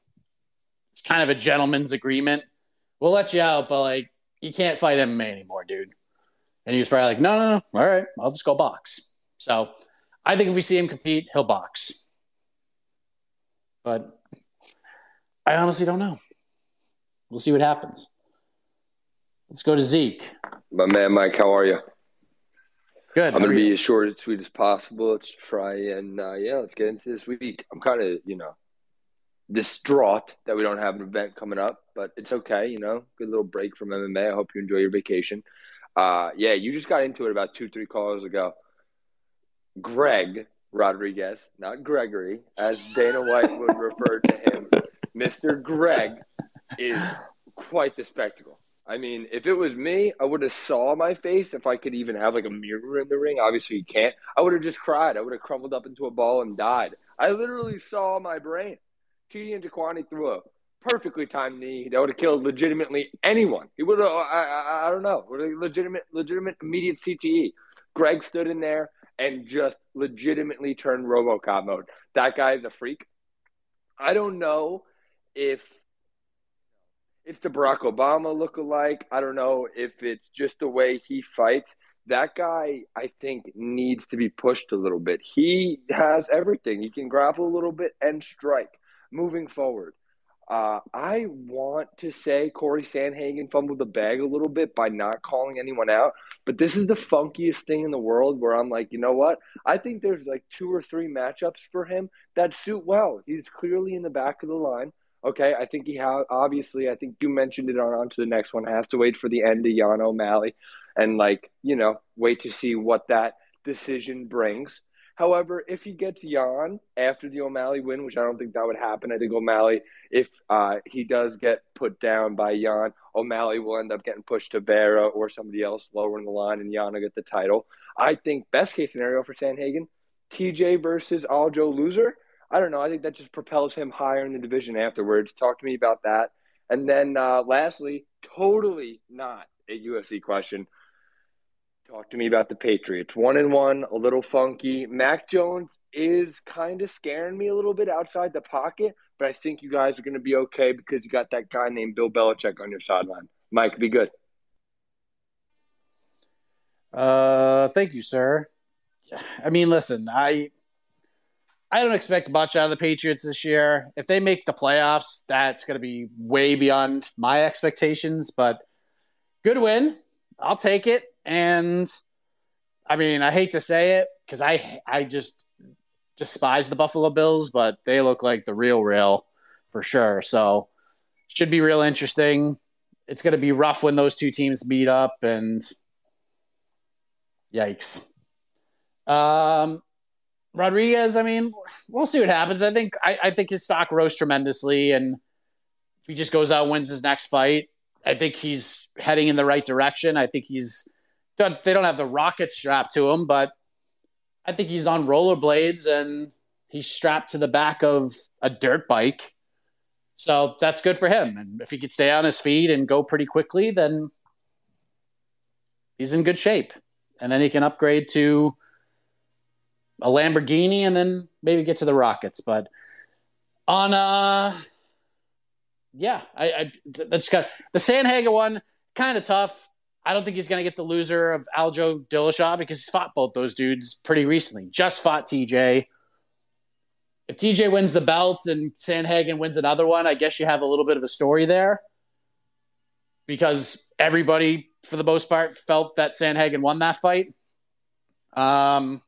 it's kind of a gentleman's agreement. We'll let you out, but like you can't fight MMA anymore, dude. And he was probably like, no, no, no. All right, I'll just go box. So I think if we see him compete, he'll box. But I honestly don't know. We'll see what happens. Let's go to Zeke. My man, Mike, how are you? Good. I'm going to be as short and sweet as possible. Let's try and, uh, yeah, let's get into this week. I'm kind of, you know, distraught that we don't have an event coming up, but it's okay, you know, good little break from MMA. I hope you enjoy your vacation. Uh, yeah, you just got into it about two, three calls ago. Greg Rodrigues, not Gregory, as Dana White would refer to him, Mr. Greg is quite the spectacle. I mean, if it was me, I would have saw my face if I could even have like a mirror in the ring. Obviously, you can't. I would have just cried. I would have crumbled up into a ball and died. I literally saw my brain. Chidi Njokuani threw a perfectly timed knee that would have killed legitimately anyone. He would have. I, I, I don't know. Legitimate, legitimate, immediate CTE. Greg stood in there and just legitimately turned RoboCop mode. That guy is a freak. I don't know if it's the Barack Obama look-alike. I don't know if it's just the way he fights. That guy, I think, needs to be pushed a little bit. He has everything. He can grapple a little bit and strike moving forward. Uh, I want to say Cory Sandhagen fumbled the bag a little bit by not calling anyone out, but this is the funkiest thing in the world where I'm like, you know what? I think there's like two or three matchups for him that suit well. He's clearly in the back of the line. Okay, I think he has. Obviously, I think you mentioned it on, on to the next one. Has to wait for the end of Yan O'Malley, and like you know, wait to see what that decision brings. However, if he gets Yan after the O'Malley win, which I don't think that would happen, I think O'Malley, if uh, he does get put down by Yan, O'Malley will end up getting pushed to Vera or somebody else lower in the line, and Yan will get the title. I think best case scenario for Sandhagen, TJ versus Aljo loser. I don't know. I think that just propels him higher in the division afterwards. Talk to me about that. And then uh, lastly, totally not a UFC question. Talk to me about the Patriots. One and one, a little funky. Mac Jones is kind of scaring me a little bit outside the pocket, but I think you guys are going to be okay because you got that guy named Bill Belichick on your sideline. Mike, be good. Uh, thank you, sir. I mean, listen, I I don't expect much out of the Patriots this year. If they make the playoffs, that's going to be way beyond my expectations. But good win, I'll take it. And I mean, I hate to say it because I I just despise the Buffalo Bills, but they look like the real real for sure. So should be real interesting. It's going to be rough when those two teams meet up, and yikes. Um, Rodrigues, I mean, we'll see what happens. I think I, I, think his stock rose tremendously, and if he just goes out wins his next fight, I think he's heading in the right direction. I think he's they don't have the rocket strapped to him, but I think he's on rollerblades and he's strapped to the back of a dirt bike. So that's good for him. And if he could stay on his feet and go pretty quickly, then he's in good shape. And then he can upgrade to a Lamborghini and then maybe get to the Rockets. But on uh yeah, I, I that's got the Sandhagen one kind of tough. I don't think he's going to get the loser of Aljo Dillashaw because he's fought both those dudes pretty recently. Just fought TJ. If TJ wins the belt and Sandhagen wins another one, I guess you have a little bit of a story there because everybody, for the most part, felt that Sandhagen won that fight. Um,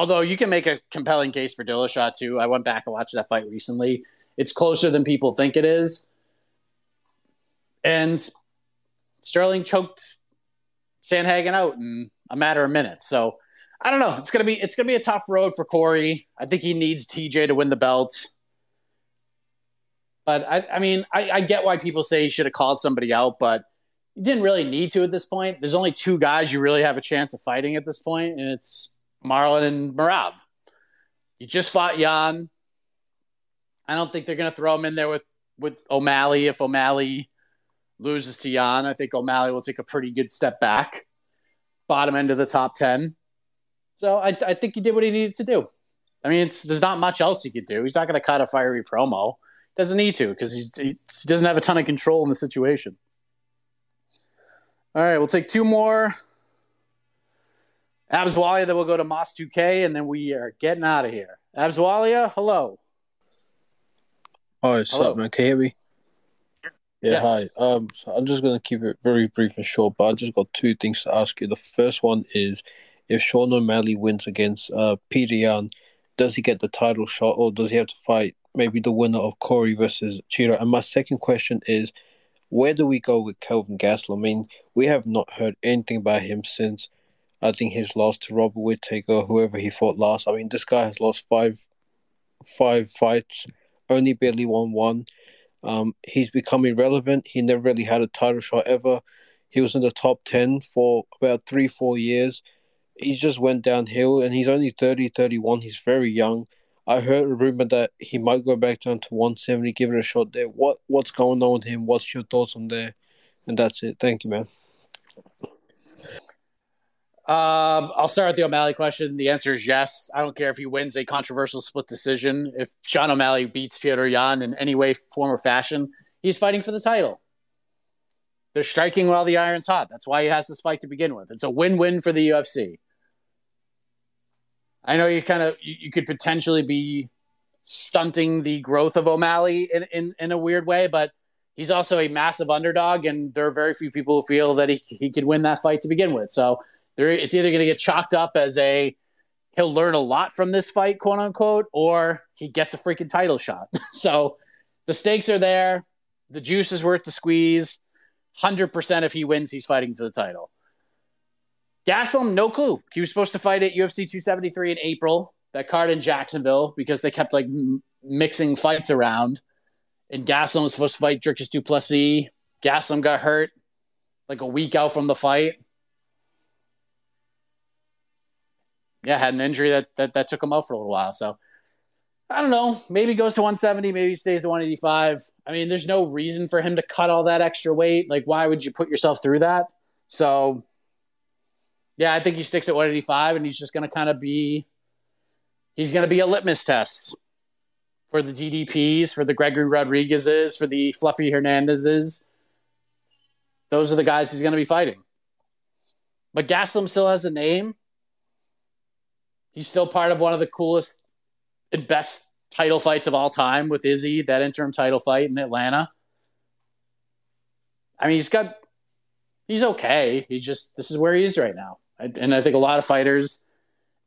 although you can make a compelling case for Dillashaw too. I went back and watched that fight recently. It's closer than people think it is. And Sterling choked Sandhagen out in a matter of minutes. So I don't know. It's gonna be it's gonna be a tough road for Cory. I think he needs TJ to win the belt. But I, I mean, I, I get why people say he should have called somebody out, but you didn't really need to at this point. There's only two guys you really have a chance of fighting at this point, and it's Marlon and Merab. You just fought Yan. I don't think they're gonna throw him in there with with O'Malley if O'Malley loses to Yan, I think O'Malley will take a pretty good step back, bottom end of the top 10. So I, I think he did what he needed to do. I mean, there's not much else he could do. He's not going to cut a fiery promo. Doesn't need to because he, he doesn't have a ton of control in the situation. All right, we'll take two more. Abswalia, then we'll go to Moss 2K, and then we are getting out of here. Abswalia, hello. Hi, what's up, man? Can you hear me? Yeah, yes. hi. Um, so I'm just gonna keep it very brief and short, but I just got two things to ask you. The first one is, if Sean O'Malley wins against uh Petr Yan, does he get the title shot, or does he have to fight maybe the winner of Cory versus Chito? And my second question is, where do we go with Kelvin Gastelum? I mean, we have not heard anything about him since I think his loss to Robert Whittaker, whoever he fought last. I mean, this guy has lost five five fights, only barely won one. Um, he's become irrelevant. He never really had a title shot ever. He was in the top 10 for about three, four years. He just went downhill and he's only 30, 31. He's very young. I heard a rumor that he might go back down to 170, give it a shot there. What What's going on with him? What's your thoughts on there? And that's it. Thank you, man. Um, I'll start with the O'Malley question. The answer is yes. I don't care if he wins a controversial split decision. If Sean O'Malley beats Petr Yan in any way, form, or fashion, he's fighting for the title. They're striking while the iron's hot. That's why he has this fight to begin with. It's a win-win for the UFC. I know you kind of you, you could potentially be stunting the growth of O'Malley in, in, in a weird way, but he's also a massive underdog, and there are very few people who feel that he, he could win that fight to begin with. So it's either going to get chalked up as a he'll learn a lot from this fight, quote unquote, or he gets a freaking title shot. so the stakes are there. The juice is worth the squeeze. 100% if he wins, he's fighting for the title. Gastelum, no clue. He was supposed to fight at UFC 273 in April, that card in Jacksonville, because they kept like m- mixing fights around. And Gastelum was supposed to fight Dricus Du Plessis. Gastelum got hurt like a week out from the fight. Yeah, had an injury that, that that took him out for a little while. So I don't know. Maybe goes to 170. Maybe stays to 185. I mean, there's no reason for him to cut all that extra weight. Like, why would you put yourself through that? So, yeah, I think he sticks at 185, and he's just going to kind of be. He's going to be a litmus test for the DDPs, for the Gregory Rodrigues's, for the Fluffy Hernandez's. Those are the guys he's going to be fighting. But Gastelum still has a name. He's still part of one of the coolest and best title fights of all time with Izzy, that interim title fight in Atlanta. I mean, he's got, he's okay. He's just, this is where he is right now. And I think a lot of fighters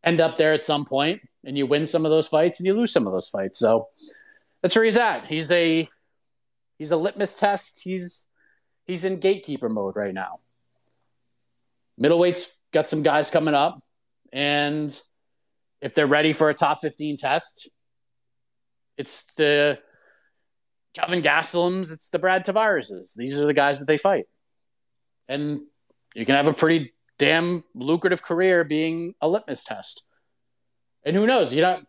end up there at some point and you win some of those fights and you lose some of those fights. So that's where he's at. He's a, he's a litmus test. He's, he's in gatekeeper mode right now. Middleweight's got some guys coming up and if they're ready for a top 15 test, it's the Kelvin Gastelums, it's the Brad Tavareses. These are the guys that they fight. And you can have a pretty damn lucrative career being a litmus test. And who knows? You don't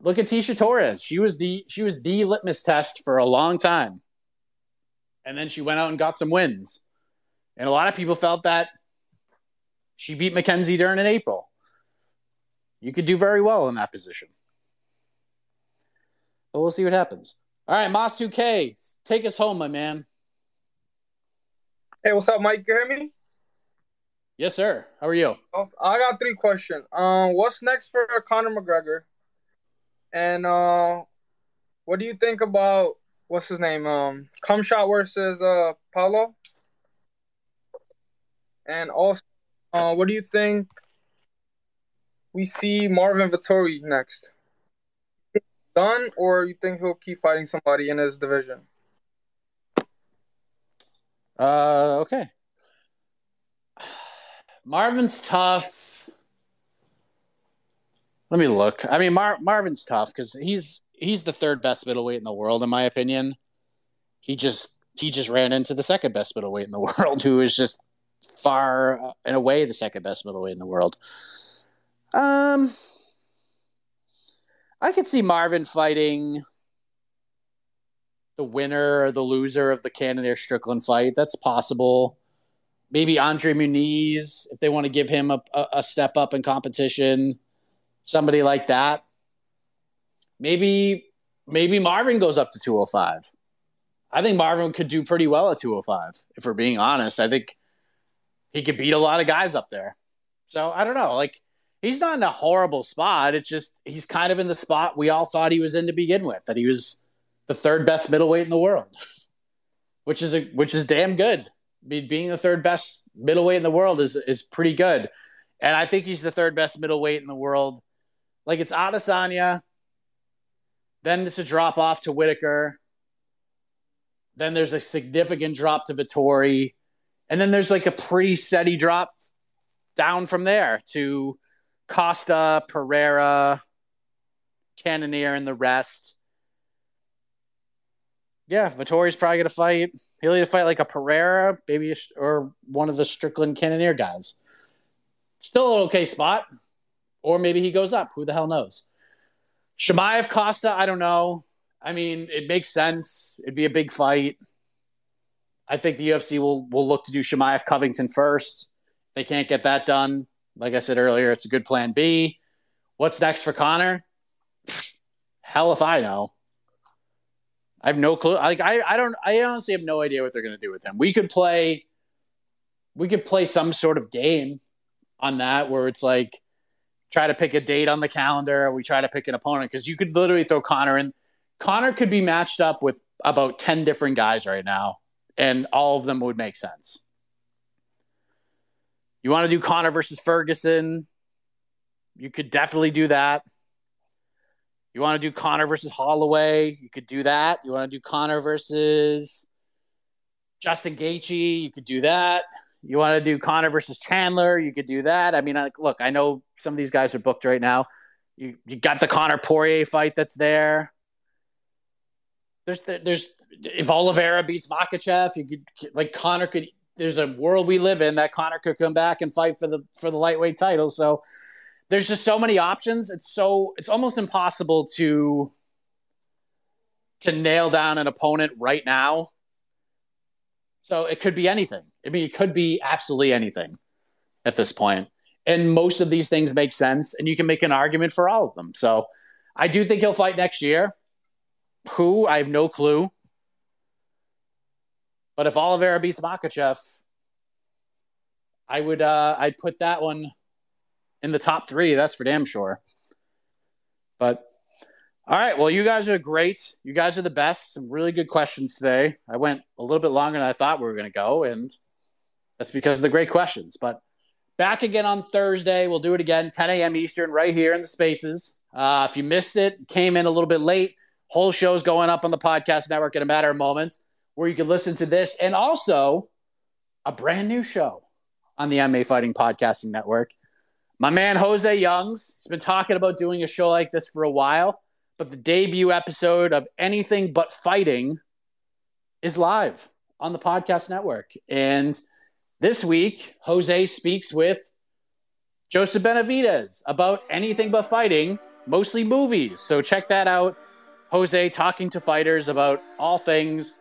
look at Tecia Torres. She was the she was the litmus test for a long time. And then she went out and got some wins. And a lot of people felt that she beat Mackenzie Dern in April. You could do very well in that position. But we'll see what happens. All right, Moss 2K, take us home, my man. Hey, what's up, Mike? You hear me? Yes, sir. How are you? Oh, I got three questions. Um, what's next for Conor McGregor? And uh, what do you think about what's his name? Um, Shot versus uh Paulo. And also, uh, what do you think we see Marvin Vettori next? Done, or you think he'll keep fighting somebody in his division? Uh, okay. Marvin's tough. Let me look. I mean, Mar- Marvin's tough because he's he's the third best middleweight in the world, in my opinion. He just he just ran into the second best middleweight in the world, who is just far and away the second best middleweight in the world. Um, I could see Marvin fighting the winner or the loser of the Cannonier Strickland fight. That's possible. Maybe Andre Muniz, if they want to give him a, a, step up in competition, somebody like that. Maybe maybe Marvin goes up to 205. I think Marvin could do pretty well at 205, if we're being honest. I think he could beat a lot of guys up there. So I don't know. Like he's not in a horrible spot. It's just he's kind of in the spot we all thought he was in to begin with, that he was the third best middleweight in the world, which is a which is damn good. I mean, being the third best middleweight in the world is is pretty good, and I think he's the third best middleweight in the world. Like it's Adesanya, then it's a drop off to Whittaker, Then there's a significant drop to Vettori, and then there's like a pretty steady drop down from there to Costa, Pereira, Cannonier, and the rest yeah, Vettori's probably going to fight. He'll either fight like a Pereira, maybe, or one of the Strickland Cannonier guys. Still an okay spot. Or maybe he goes up. Who the hell knows? Chimaev Costa, I don't know. I mean, it makes sense. It'd be a big fight. I think the UFC will will look to do Chimaev Covington first. They can't get that done. Like I said earlier, it's a good plan B. What's next for Conor? Hell if I know. I have no clue. Like I, I don't I honestly have no idea what they're gonna do with him. We could play we could play some sort of game on that where it's like try to pick a date on the calendar, we try to pick an opponent, because you could literally throw Conor in. Conor could be matched up with about 10 different guys right now, and all of them would make sense. You want to do Conor versus Ferguson? You could definitely do that. You want to do Conor versus Holloway? You could do that. You want to do Conor versus Justin Gaethje? You could do that. You want to do Conor versus Chandler? You could do that. I mean, like, look, I know some of these guys are booked right now. You you got the Conor Poirier fight that's there. There's there's if Oliveira beats Makhachev, you could like Conor could. There's a world we live in that Conor could come back and fight for the for the lightweight title. So there's just so many options. It's so it's almost impossible to to nail down an opponent right now. So it could be anything. I mean, it could be absolutely anything at this point. And most of these things make sense, and you can make an argument for all of them. So I do think he'll fight next year. Who? I have no clue. But if Oliveira beats Makhachev, I would uh, I'd put that one in the top three. That's for damn sure. But all right, well, you guys are great. You guys are the best. Some really good questions today. I went a little bit longer than I thought we were going to go, and that's because of the great questions. But back again on Thursday. We'll do it again, 10 a.m. Eastern, right here in the spaces. Uh, if you missed it, came in a little bit late, whole show's going up on the podcast network in a matter of moments where you can listen to this and also a brand new show on the MMA Fighting Podcasting Network. My man Jose Youngs has been talking about doing a show like this for a while, but the debut episode of Anything But Fighting is live on the podcast network. And this week, Jose speaks with Joseph Benavidez about anything but fighting, mostly movies. So check that out. Jose talking to fighters about all things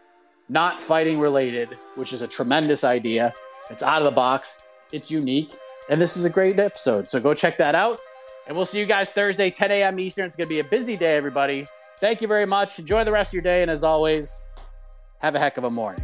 not fighting related, which is a tremendous idea. It's out of the box, it's unique, and this is a great episode. So go check that out. And we'll see you guys Thursday, 10 a.m. Eastern. It's going to be a busy day, everybody. Thank you very much. Enjoy the rest of your day. And as always, have a heck of a morning.